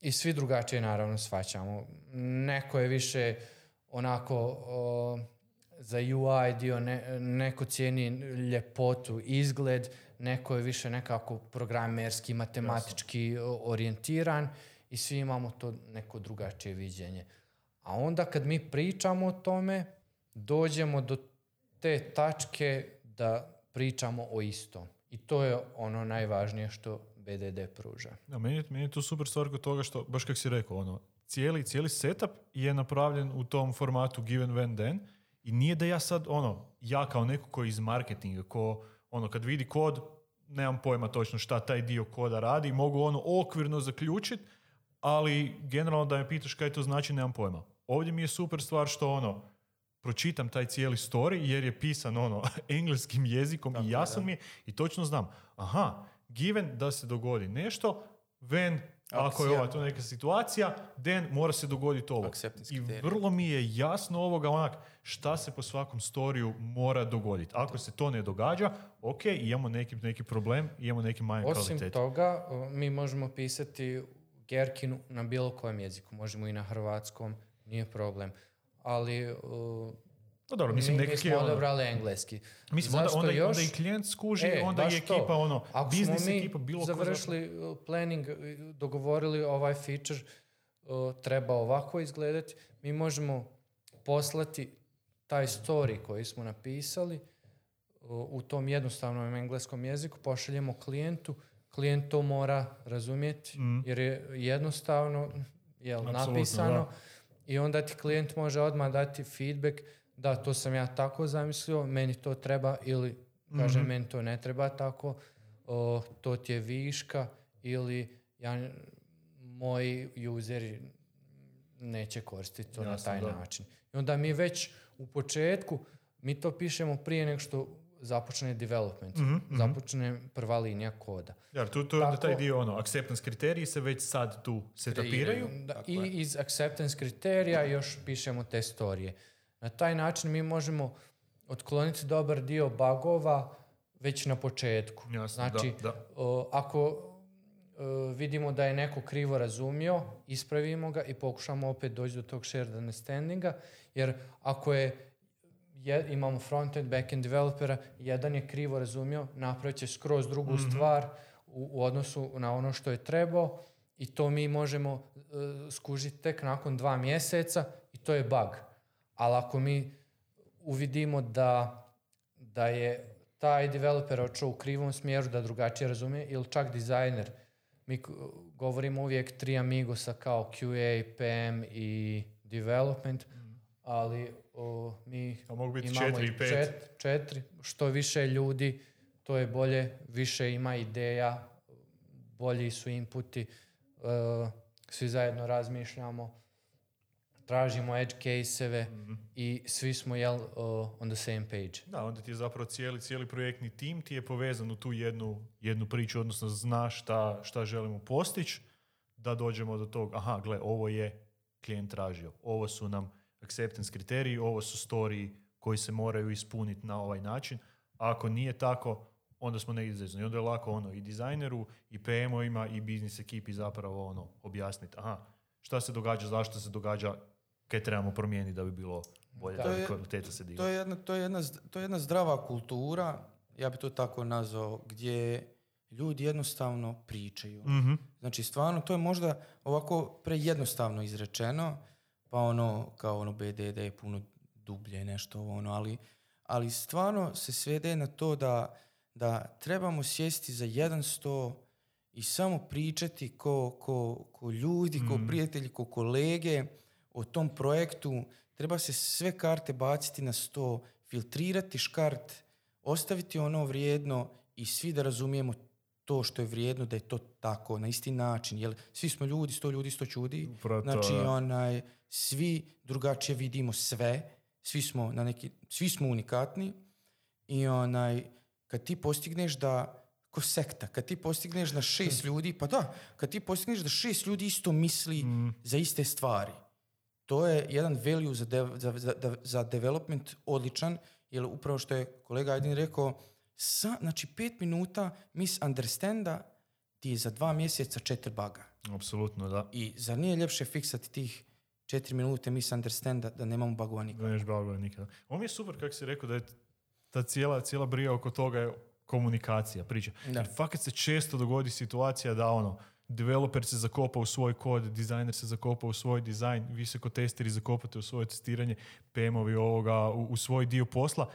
I svi drugačije naravno shvaćamo. Neko je više onako uh, za UI dio, ne- neko cijeni ljepotu, izgled, neko je više nekako programerski, matematički uh, orijentiran i svi imamo to neko drugačije viđenje. A onda kad mi pričamo o tome, dođemo do te tačke da pričamo o istom. I to je ono najvažnije što BDD pruža. Da, meni, meni je to super stvar kod toga što, baš kako si rekao, ono, cijeli, cijeli setup je napravljen u tom formatu given when then i nije da ja sad, ono, ja kao neko koji iz marketinga, ko, ono, kad vidi kod, nemam pojma točno šta taj dio koda radi, mogu ono okvirno zaključiti, ali generalno da me pitaš kaj to znači, nemam pojma. Ovdje mi je super stvar što ono, pročitam taj cijeli story jer je pisan ono (laughs) engleskim jezikom i jasan mi je i točno znam, aha, given da se dogodi nešto, when, ako je ova tu neka situacija, then mora se dogoditi ovo. I vrlo mi je jasno ovoga onak šta se po svakom storiju mora dogoditi. Ako se to ne događa, ok, imamo neki, neki problem, imamo neki manjak Osim toga, mi možemo pisati Gerkinu na bilo kojem jeziku. Možemo i na hrvatskom, nije problem. Ali uh, No dobro, mislim, mi, mi smo ono- odabrali engleski. Mislim, onda, onda, još? onda i klijent skuži, E, onda i ekipa, to. ono, Ako biznis smo mi ekipa, bilo završili uh, planning, uh, dogovorili ovaj feature, uh, treba ovako izgledati, mi možemo poslati taj story koji smo napisali uh, u tom jednostavnom engleskom jeziku, pošaljemo klijentu, klijent to mora razumjeti jer je jednostavno jel, napisano da. i onda ti klijent može odmah dati feedback da to sam ja tako zamislio, meni to treba ili kaže Mhm. meni to ne treba tako, o, to ti je viška ili ja, moji useri neće koristiti to na Jasno, taj da. način. I onda mi već u početku, mi to pišemo prije nego što započne development, Mhm, mhm. započne prva linija koda. Jer tu, tu onda taj Tako- dio, ono, acceptance kriteriji se već sad tu setapiraju. Da, Tako I je. iz acceptance kriterija još pišemo te storije. Na taj način mi možemo otkloniti dobar dio bugova već na početku. Jasno, da, znači, da. o, ako o, vidimo da je neko krivo razumio, ispravimo ga i pokušamo opet doći do tog shared understandinga, jer ako je je, imamo front-end, back-end developera, jedan je krivo razumio, napravit će skroz drugu Mhm. stvar u, u odnosu na ono što je trebao i to mi možemo e, skužiti tek nakon dva mjeseca i to je bug. Ali ako mi uvidimo da, da je taj developer očeo u krivom smjeru, da drugačije razumije, ili čak dizajner. Mi govorimo uvijek tri amigosa kao QA, PM i development, ali o, mi A mogu biti imamo četiri pet. čet- četiri. Što više ljudi, to je bolje, više ima ideja, bolji su inputi, e, svi zajedno razmišljamo, tražimo edge case-eve Mhm. i svi smo jel, o, on the same page. Da, onda ti je zapravo cijeli, cijeli projektni tim ti je povezan u tu jednu, jednu priču, odnosno znaš šta, šta želimo postići, da dođemo do tog, aha, gle, ovo je klijent tražio, ovo su nam acceptance kriteriji, ovo su storiji koji se moraju ispuniti na ovaj način. A ako nije tako, onda smo negdje zezni. I onda je lako ono i dizajneru, i PM-ovima, i biznis ekipi zapravo ono objasniti, aha, šta se događa, zašto se događa, kaj trebamo promijeniti da bi bilo bolje, da, To bi je- kvaliteta se digla. To je, jedna, to, je jedna, to je jedna zdrava kultura, ja bi to tako nazvao, gdje ljudi jednostavno pričaju. Mhm. Znači, stvarno, to je možda ovako prejednostavno izrečeno, pa ono, kao ono BDD je puno dublje nešto, ono, ali, ali stvarno se svede na to da, da trebamo sjesti za jedan sto i samo pričati ko, ko, ko ljudi, ko prijatelji, ko kolege o tom projektu. Treba se sve karte baciti na sto, filtrirati škart, ostaviti ono vrijedno i svi da razumijemo to što je vrijedno, da je to tako, na isti način. Jer svi smo ljudi, sto ljudi, sto čudi. Upravo Znači, onaj, svi drugačije vidimo sve, svi smo, na neki, svi smo unikatni i onaj, kad ti postigneš da, ko sekta, kad ti postigneš da šest (laughs) ljudi, pa da, kad ti postigneš da šest ljudi isto misli za iste stvari, to je jedan value za, za, za, za- za development odličan, jer upravo što je kolega Aydin rekao, sa, znači pet minuta misunderstanda ti je za dva mjeseca četiri baga. Apsolutno, da. I zar nije ljepše fiksati tih četiri minute misunderstanda da nemamo bagova nikada? Da neš bagova nikada. Ovo mi je super kako si rekao da je ta cijela, cijela brija oko toga je komunikacija, priča. Da. Jer fakat se često dogodi situacija da ono, developer se zakopa u svoj kod, dizajner se zakopa u svoj dizajn, vi se ko testeri zakopate u svoje testiranje, PM-ovi ovoga u, u svoj dio posla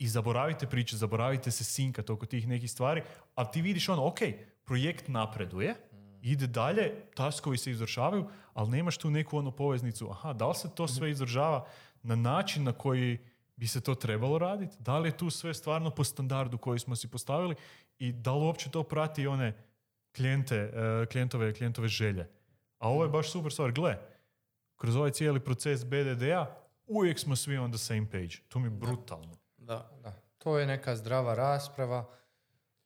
i zaboravite priče, zaboravite se sinkat oko tih nekih stvari, ali ti vidiš ono, ok, projekt napreduje, ide dalje, taskovi se izvršavaju, ali nemaš tu neku onu poveznicu, aha, da li se to sve izvršava na način na koji bi se to trebalo raditi, da li je tu sve stvarno po standardu koji smo si postavili i da li uopće to prati one klijente, eh, klijentove, klijentove želje. A ovo je baš super stvar, gle, kroz ovaj cijeli proces BDD-a uvijek smo svi on the same page. To mi je brutalno. Da. Da. To je neka zdrava rasprava.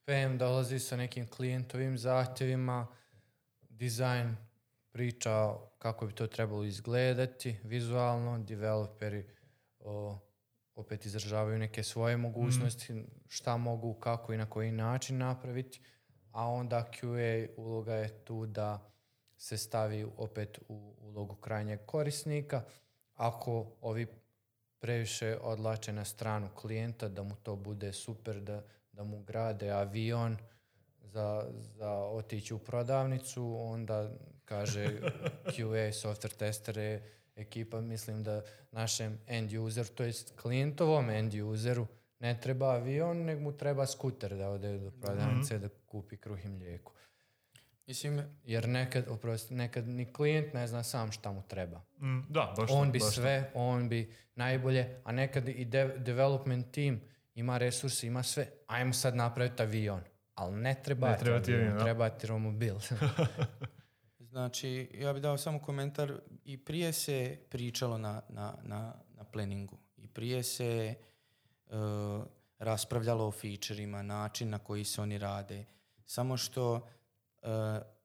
PM dolazi sa nekim klijentovim zahtjevima, dizajn priča kako bi to trebalo izgledati vizualno, developeri o, opet izražavaju neke svoje mogućnosti, šta mogu, kako i na koji način napraviti, a onda QA uloga je tu da se stavi opet u ulogu krajnjeg korisnika. Ako ovi previše odlače na stranu klijenta, da mu to bude super, da, da mu grade avion za, za otići u prodavnicu, onda kaže (laughs) QA, software testere, ekipa, mislim da našem end user, to jest klijentovom end useru, ne treba avion, nego mu treba skuter da ode do prodavnice da kupi kruh i mlijeko. Mislim, Jer nekad, oprosti, nekad ni klijent ne zna sam šta mu treba. Mm, da, baš on to, bi baš to. sve, on bi najbolje, a nekad i de- development team ima resurse, ima sve, ajmo sad napraviti avion. Ali ne treba, Ne ti treba ti avion, treba ti romobil. (laughs) Znači, ja bih dao samo komentar. I prije se pričalo na, na, na, na planingu. I prije se e, raspravljalo o featureima, način na koji se oni rade. Samo što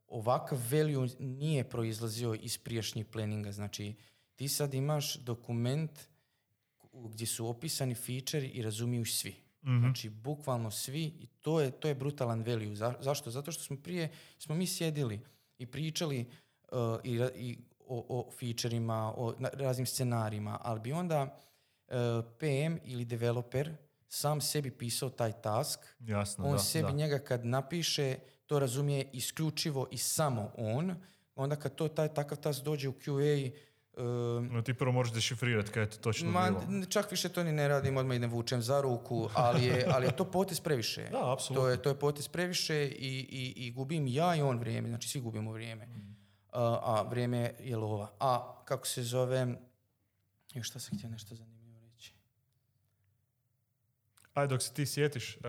ovakav value nije proizlazio iz prijašnjih planinga. Znači, ti sad imaš dokument gdje su opisani feature i razumiju svi. Znači, bukvalno svi i to je, to je brutalan value. Za- zašto? Zato što smo prije, smo mi sjedili i pričali uh, i, i o, o featureima, o na- raznim scenarijima, ali bi onda uh, PM ili developer sam sebi pisao taj task, Jasno, on da, sebi da. njega kad napiše, to razumije isključivo i samo on, onda kad to taj takav task dođe u QA, uh, No, ti prvo možeš dešifrirati kaj je to točno Ma, bilo. čak više to ni ne radim, odmah idem vučem za ruku, ali je, ali je to potez previše. (laughs) Da, apsolutno. To je, to je potez previše i, i, i gubim ja i on vrijeme, znači svi gubimo vrijeme. A, a vrijeme je lova. A kako se zove, još šta sam htio nešto reći. Ajde, dok se ti sjetiš, uh,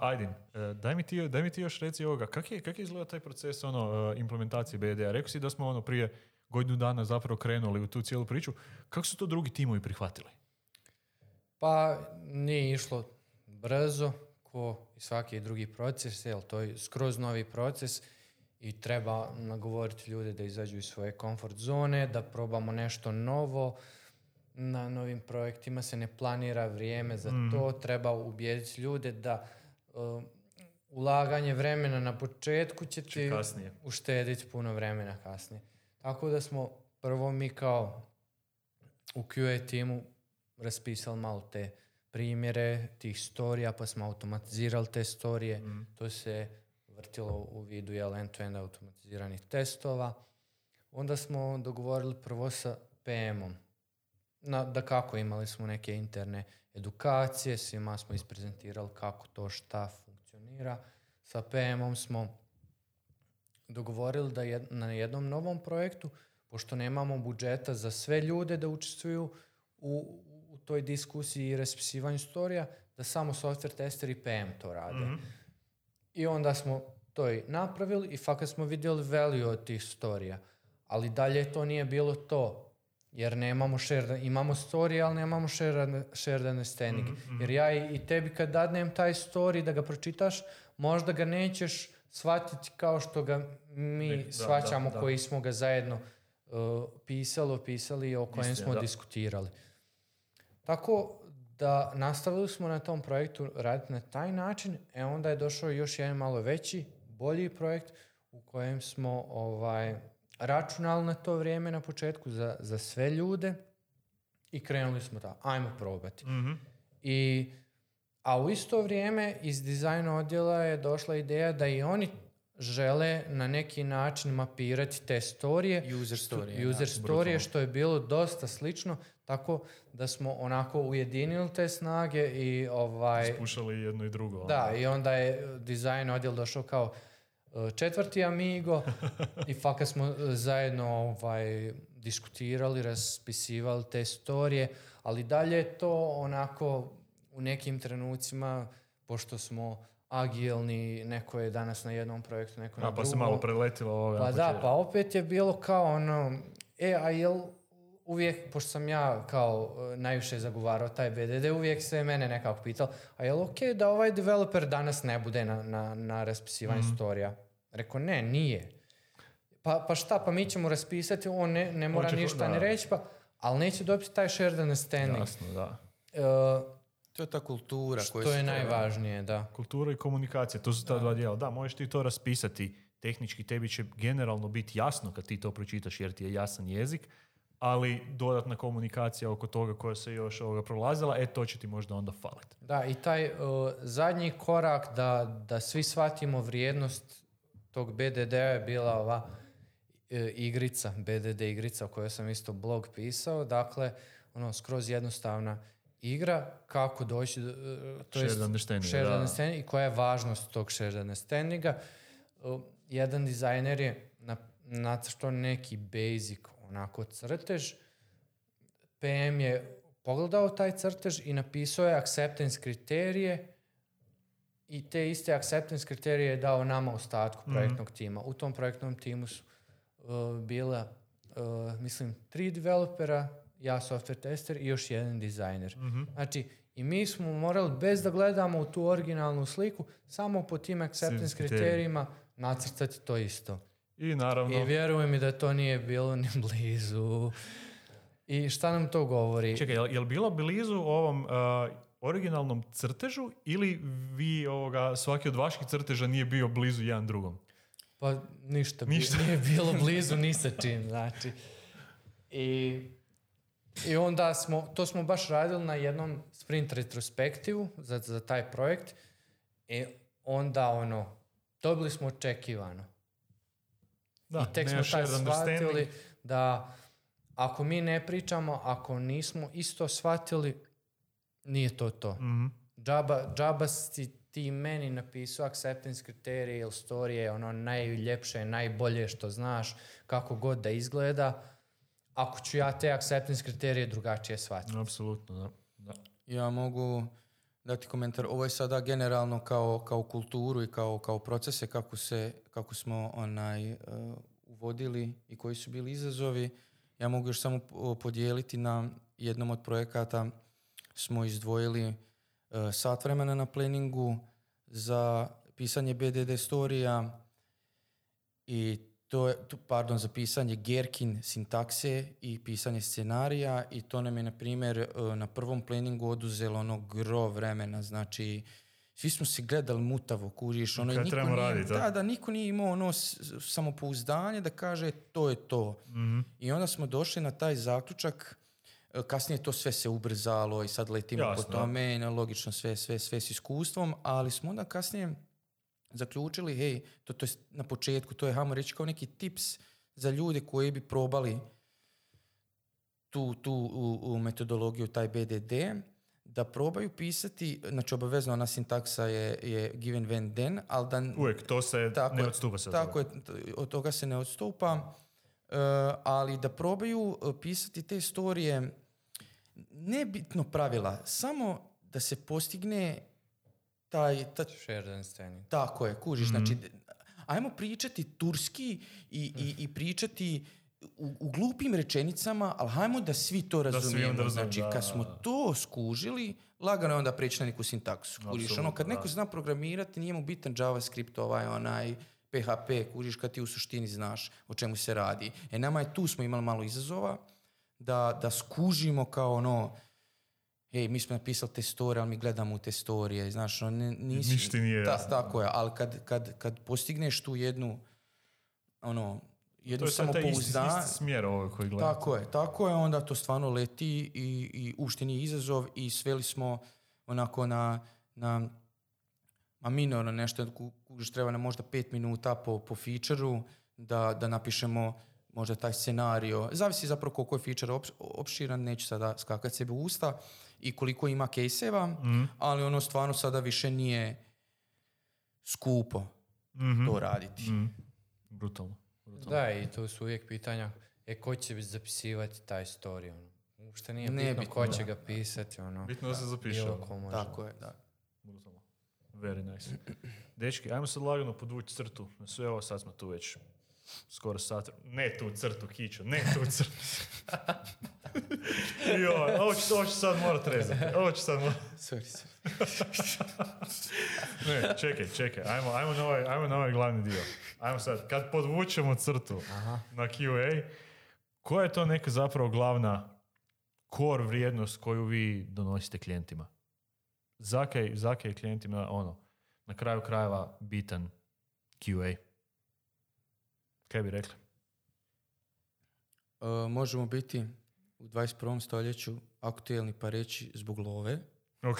Ajdin, uh, daj, mi ti, daj mi ti još reci ovoga, kak je, kak je izgleda taj proces ono, uh, implementacije BD-a? Rekao si da smo ono prije godinu dana zapravo krenuli u tu cijelu priču. Kako su to drugi timovi prihvatili? Pa nije išlo brzo, ko i svaki drugi proces, jer to je skroz novi proces i treba nagovoriti ljude da izađu iz svoje komfort zone, da probamo nešto novo. Na novim projektima se ne planira vrijeme za to, treba ubijediti ljude da uh, ulaganje vremena na početku će ti kasnije. uštediti puno vremena kasnije. Tako da smo prvo mi kao u QA timu raspisali malo te primjere tih storija, pa smo automatizirali te storije. To se vrtilo u vidu jel, end-to-end automatiziranih testova. Onda smo dogovorili prvo sa PM-om. Na, da kako imali smo neke interne edukacije, svima smo isprezentirali kako to šta funkcionira. Sa PM-om smo dogovorili da jed- na jednom novom projektu, pošto nemamo budžeta za sve ljude da učestvuju u, u toj diskusiji i raspisivanju storija, da samo software tester i PM to rade. I onda smo to i napravili i fakat smo vidjeli value od tih storija. Ali dalje to nije bilo to. Jer nemamo shared, imamo story, ali nemamo shared, shared understanding. Jer ja i, i tebi kad dadnem taj story da ga pročitaš, možda ga nećeš shvatiti kao što ga mi da, shvaćamo da, da. koji smo ga zajedno uh, pisali, opisali i o kojem Istina, smo da. diskutirali. Tako da nastavili smo na tom projektu raditi na taj način, e onda je došao još jedan malo veći, bolji projekt u kojem smo ovaj, računali na to vrijeme na početku za, za sve ljude i krenuli smo da, ajmo probati. I, a u isto vrijeme iz dizajna odjela je došla ideja da i oni žele na neki način mapirati te storije User story. user storije, što je bilo dosta slično, tako da smo onako ujedinili te snage i ovaj... Pušali jedno i drugo. Da, i onda je dizajn odjel došao kao četvrti amigo i fakat smo e, zajedno ovaj, diskutirali, raspisivali te storije, ali dalje je to onako u nekim trenucima, pošto smo agilni, neko je danas na jednom projektu, neko na A, pa drugom. se malo preletilo ove Pa da, pa opet je bilo kao ono, e, a jel uvijek, pošto sam ja kao e, najviše zagovarao taj BDD, uvijek se mene nekako pitao, a jel ok da ovaj developer danas ne bude na, na, na raspisivanju Mhm. storija? Rekao, ne, nije. Pa, pa šta, pa mi ćemo raspisati, on ne, ne mora će- ništa ni da. reći, pa, ali neće dobiti taj shared understanding. Jasno, da. E, To je ta kultura što koja je treba- najvažnije, da. Kultura i komunikacija, to su ta dva dijela. Da, možeš ti to raspisati tehnički, tebi će generalno biti jasno kad ti to pročitaš jer ti je jasan jezik, ali dodatna komunikacija oko toga koja se još ovoga prolazila, e to će ti možda onda faliti. Da, i taj uh, zadnji korak da, da svi shvatimo vrijednost tog BDD-a je bila ova e, igrica, BDD igrica o kojoj sam isto blog pisao. Dakle, ono, skroz jednostavna igra, kako doći do, e, to jest Shared understanding, i koja je važnost tog shared understandinga. Uh, Jedan dizajner je na, nacrtao neki basic onako crtež, PM je pogledao taj crtež i napisao je acceptance kriterije i te iste acceptance kriterije je dao nama ostatku projektnog tima. U tom projektnom timu su uh, bila, uh, mislim, tri developera, ja software tester i još jedan dizajner. Znači, i mi smo morali, bez da gledamo u tu originalnu sliku, samo po tim acceptance kriteriji. kriterijima nacrtati to isto. I naravno, I vjeruj mi da to nije bilo ni blizu. I šta nam to govori? čekaj, jel, jel bilo blizu ovom uh, originalnom crtežu ili vi ovoga, svaki od vaših crteža nije bio blizu jedan drugom? Pa ništa, Ništa. nije bilo blizu ni sa čim, znači. I, I onda smo, to smo baš radili na jednom sprint retrospektivu za, za taj projekt i onda ono, dobili smo očekivano. Da, I tek smo understanding. shvatili da ako mi ne pričamo, ako nismo isto shvatili, nije to to. Mhm. Džaba, džaba si ti meni napisao acceptance kriterije ili story je ono najljepše, najbolje što znaš, kako god da izgleda. Ako ću ja te acceptance kriterije drugačije shvatiti. Apsolutno, da. da. Ja mogu dati komentar. Ovo je sada generalno kao, kao kulturu i kao, kao procese kako, se, kako smo onaj, uh, uvodili i koji su bili izazovi. Ja mogu još samo po- podijeliti na jednom od projekata smo izdvojili uh, sat vremena na pleningu za pisanje BDD storija i to je, pardon, za pisanje Gerkin sintakse i pisanje scenarija i to nam je, na primjer, e, na prvom pleningu oduzelo ono gro vremena, znači svi smo se gledali mutavo, kužiš, ono, niko trebamo nije, radit, a? da, da, niko nije imao ono samopouzdanje da kaže to je to. Mhm. I onda smo došli na taj zaključak, kasnije to sve se ubrzalo i sad letimo Jasno, po tome, na- logično sve, sve, sve s iskustvom, ali smo onda kasnije zaključili, hej, to, to je na početku, to je, hajmo reći, kao neki tips za ljude koji bi probali tu, tu u, u metodologiju, taj BDD, da probaju pisati, znači obavezno ona sintaksa je, je given when then, ali da Uvijek, to se tako ne odstupa se od Tako je, od toga se ne odstupa, e, ali da probaju e, pisati te storije, nebitno pravila, samo da se postigne taj, ta, Shared understanding. tako je, kužiš, znači, d- ajmo pričati turski i, i, i pričati u, u glupim rečenicama, ali hajmo da svi to svi razumijemo. razumiju, znači, da, kad smo da, da. to skužili, lagano je onda preći na neku sintaksu. Kužiš, ono, kad neko da. zna programirati, nije mu bitan JavaScript, ovaj, onaj, PHP, kužiš, kad ti u suštini znaš o čemu se radi. E, nama je tu smo imali malo izazova, da, da skužimo kao ono, ej, mi smo napisali te storije, ali mi gledamo te storije, znaš, ne, nisi... Ništa nije Ta- tako je, ali kad, kad, kad postigneš tu jednu, ono, To jednu je sad taj isti, samopouzdanje, isti smjer ovo koji gledate. tako je, tako je, onda to stvarno leti i, i uopšte nije izazov i sveli smo onako na, na ma minorno nešto, ku- kužiš treba nam možda pet minuta po, po featureu da, da napišemo možda taj scenario. Zavisi zapravo koliko je feature op, opširan, neću sada skakat sebi u usta i koliko ima kejseva, Mhm. ali ono stvarno sada više nije skupo Mhm. to raditi. Mhm. Brutalno. brutalno. Da, i tu su uvijek pitanja, e, ko će zapisivati taj story, ono. Uopšte nije Ne bitno bitno, ko da. će ga pisati, ono. Bitno da se zapiše. Ono. Tako je, da. Brutalno. Very nice. Dečki, ajmo sad lagano podvući crtu. Sve ovo sad smo tu već skoro sat. Ne tu crtu, kiću, ne tu crtu. (laughs) jo, ovo ću, ovo ću sad morat rezati. Ovo ću sad morat... Sorry, sorry. (laughs) Ne, čekaj, čekaj. Ajmo, ajmo, na ovaj, ajmo na ovaj glavni dio. Ajmo sad, kad podvučemo crtu na QA, koja je to neka zapravo glavna core vrijednost koju vi donosite klijentima? Zakaj, zakaj je klijentima ono, na kraju krajeva bitan QA? Kaj bi rekli? E, možemo biti u 21. stoljeću aktuelni pa reći zbog love, Ok,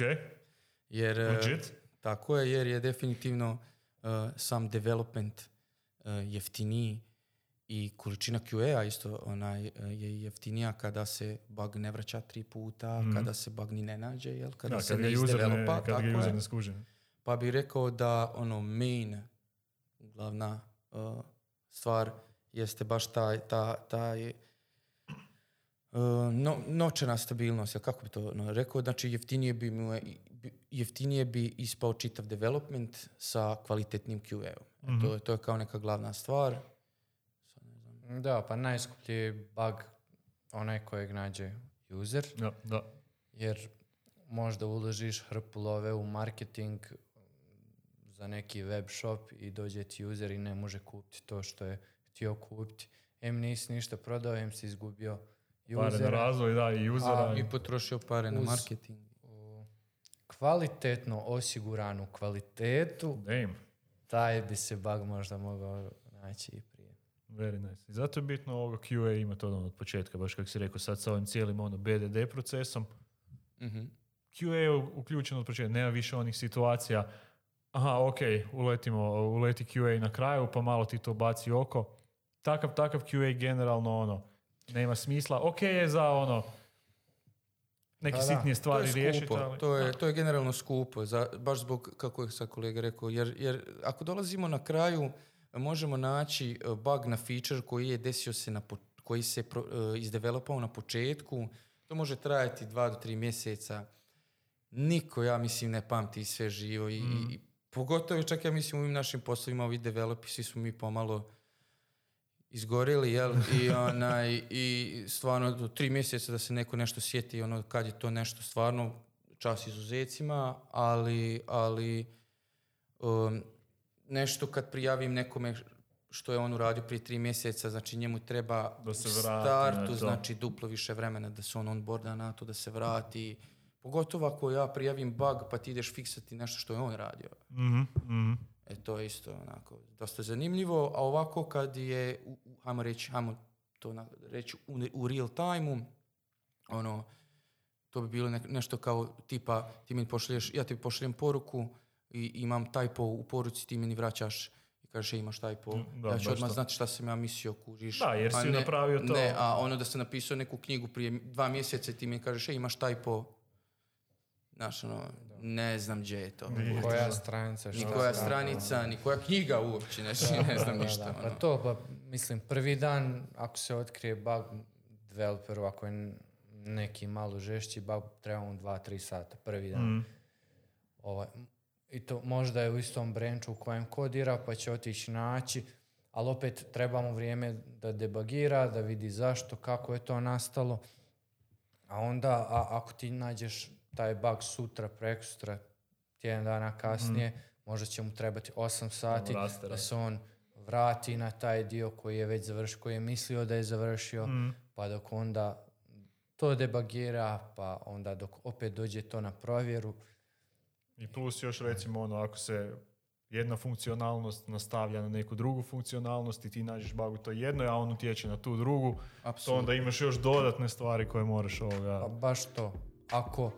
jer e, legit. tako je, jer je definitivno e, sam development e, jeftiniji i, količina QA isto onaj, je jeftinija kada se bug ne vraća tri puta, kada se bug ni ne nađe, jel? kada Da, se kad ne izdevelopa. kad ga tako user je. ne skuži. Pa bih rekao da ono main, glavna uh, stvar jeste baš taj, ta, taj uh, no, novčana stabilnost, kako bi to rekao, znači jeftinije bi, mu jeftinije bi ispao čitav development sa kvalitetnim QA-om. E, To, je- to je kao neka glavna stvar. Da, pa najskuplji je bug onaj kojeg nađe user, Da, da. jer možda uložiš hrpu love u marketing za neki web shop i dođe ti user i ne može kupiti to što je htio kupiti. Em nisi ništa prodao, em si izgubio Pare na razvoj, da, i usera. I potrošio pare na Uz- marketing. U kvalitetno osiguranu kvalitetu, Damn. taj bi se bug možda mogao naći i prije. Very nice. I zato je bitno ovoga QA imati od, od početka, baš kako si rekao, sad sa ovim cijelim ono BDD procesom. Mhm. QA je u- uključen od početka, nema više onih situacija, aha, ok, uletimo, uleti QA na kraju, pa malo ti to baci oko. Takav, takav QA generalno, ono, nema smisla. Ok je za, ono, neke da, sitnije stvari je riješiti, ali... to je, to je generalno skupo, za, baš zbog, kako je sad kolega rekao, jer, jer ako dolazimo na kraju, možemo naći e, bug na feature koji je desio se na, po- koji se pro, e, izdevelopao na početku, to može trajati dva do tri mjeseca. Niko, ja mislim, ne pamti sve živo i, i pogotovo čak ja mislim u ovim našim poslovima, ovi developi, svi smo mi pomalo izgorili, jel? I, (laughs) onaj, I stvarno do tri mjeseca da se neko nešto sjeti, ono, kad je to nešto stvarno čas izuzecima, ali, ali um, nešto kad prijavim nekome što je on uradio prije tri mjeseca, znači njemu treba Da se vrati startu, znači duplo više vremena da se on onboarda na to, da se vrati. Pogotovo ako ja prijavim bug pa ti ideš fiksati nešto što je on radio. Mhm, mhm. E, to je isto onako dosta zanimljivo, a ovako kad je, u, reći, hajmo to na- reći u, u real time ono, to bi bilo nek- nešto kao tipa, ti mi pošalješ, ja ti pošaljem poruku i imam typo u poruci, ti meni vraćaš i kažeš, e, imaš typo, Mm, da, ja ću odmah to. znati šta sam ja mislio, kužiš. Da, jer A si ne- napravio to. Ne, a ono da sam napisao neku knjigu prije dva mjeseca i ti mi kažeš, e, imaš typo, Znaš, ono, ne znam gdje je to. Nije. Koja stranica, Ni koja stranica, ni koja knjiga uopće, znači ne znam ništa. da, Pa ono. to, pa mislim, prvi dan ako se otkrije bug developeru, ako je neki malo žešći bug, treba mu dva, tri sata, prvi dan. Mhm. Ovaj, I to možda je u istom branchu u kojem kodira, pa će otići naći, ali opet treba mu vrijeme da debagira, da vidi zašto, kako je to nastalo. A onda, a, ako ti nađeš taj bug sutra, prekosutra, tjedan dana kasnije, možda će mu trebati 8 sati raste, da se on vrati na taj dio koji je već završio, koji je mislio da je završio, pa dok onda to debagira, pa onda dok opet dođe to na provjeru, I plus još recimo ono, ako se jedna funkcionalnost nastavlja na neku drugu funkcionalnost i ti nađeš bug u toj jednoj, a on utječe na tu drugu, to Apsolutno. onda imaš još dodatne stvari koje moraš Pa ovoga... baš to. Ako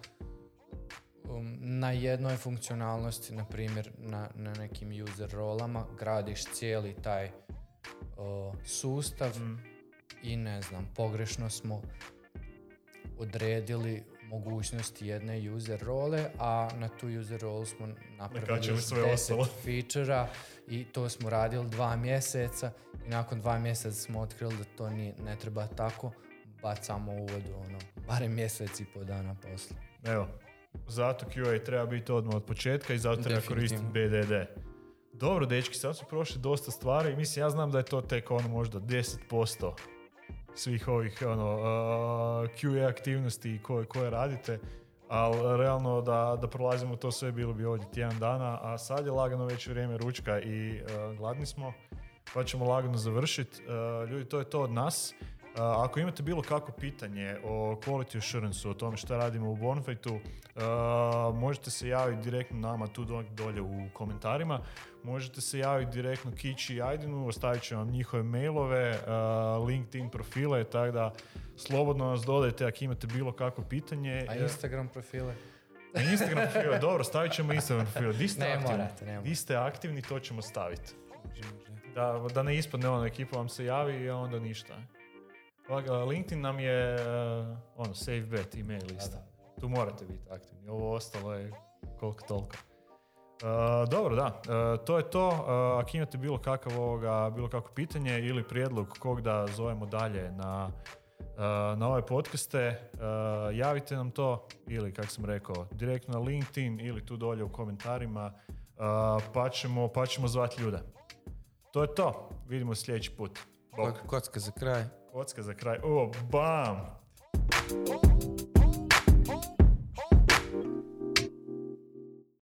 um, na jednoj funkcionalnosti, na primjer na, na nekim user rolama, gradiš cijeli taj o, sustav i ne znam, pogrešno smo odredili mogućnosti jedne user role, a na tu user rolu smo napravili sve 10 ostalo. (laughs) feature i to smo radili dva mjeseca i nakon dva mjeseca smo otkrili da to nije, ne treba tako, bacamo u vodu, ono, barem mjesec i po dana posle. Evo, zato QA treba biti odmah od početka i zato treba koristiti. BDD. Dobro, dečki, sad su prošli dosta stvari. Mislim, ja znam da je to tek ono možda 10% svih ovih ono, uh, QA aktivnosti koje, koje radite, ali realno da, da prolazimo to sve bilo bi ovdje tjedan dana, a sad je lagano već vrijeme ručka i uh, gladni smo, pa ćemo lagano završiti. Uh, ljudi, to je to od nas. Ako imate bilo kakvo pitanje o quality assurance o tome šta radimo u Bonfightu, uh, možete se javiti direktno nama tu do- dolje u komentarima. Možete se javiti direktno Kići i Ajdinu, ostavit ću vam njihove mailove, uh, LinkedIn profile, tako da slobodno nas dodajte ako imate bilo kakvo pitanje. A E, Instagram profile? Instagram profile, (laughs) dobro, stavit ćemo Instagram profile. Di ste Ne aktivni? morate, ne Di ste aktivni, to ćemo staviti. Da, da ne ispadne ono, ekipa vam se javi i onda ništa. LinkedIn nam je uh, ono, safe bet email lista. Tu morate biti aktivni. Ovo ostalo je koliko toliko. Uh, dobro, da. Uh, to je to. Uh, ako imate bilo kakav ovoga, bilo kakvo pitanje ili prijedlog kog da zovemo dalje na, uh, na ove podcaste, uh, javite nam to ili, kako sam rekao, direktno na LinkedIn ili tu dolje u komentarima, uh, pa ćemo, pa ćemo zvati ljude. To je to. Vidimo sljedeći put. Bog. Kocka za kraj kocka za kraj. O, bam!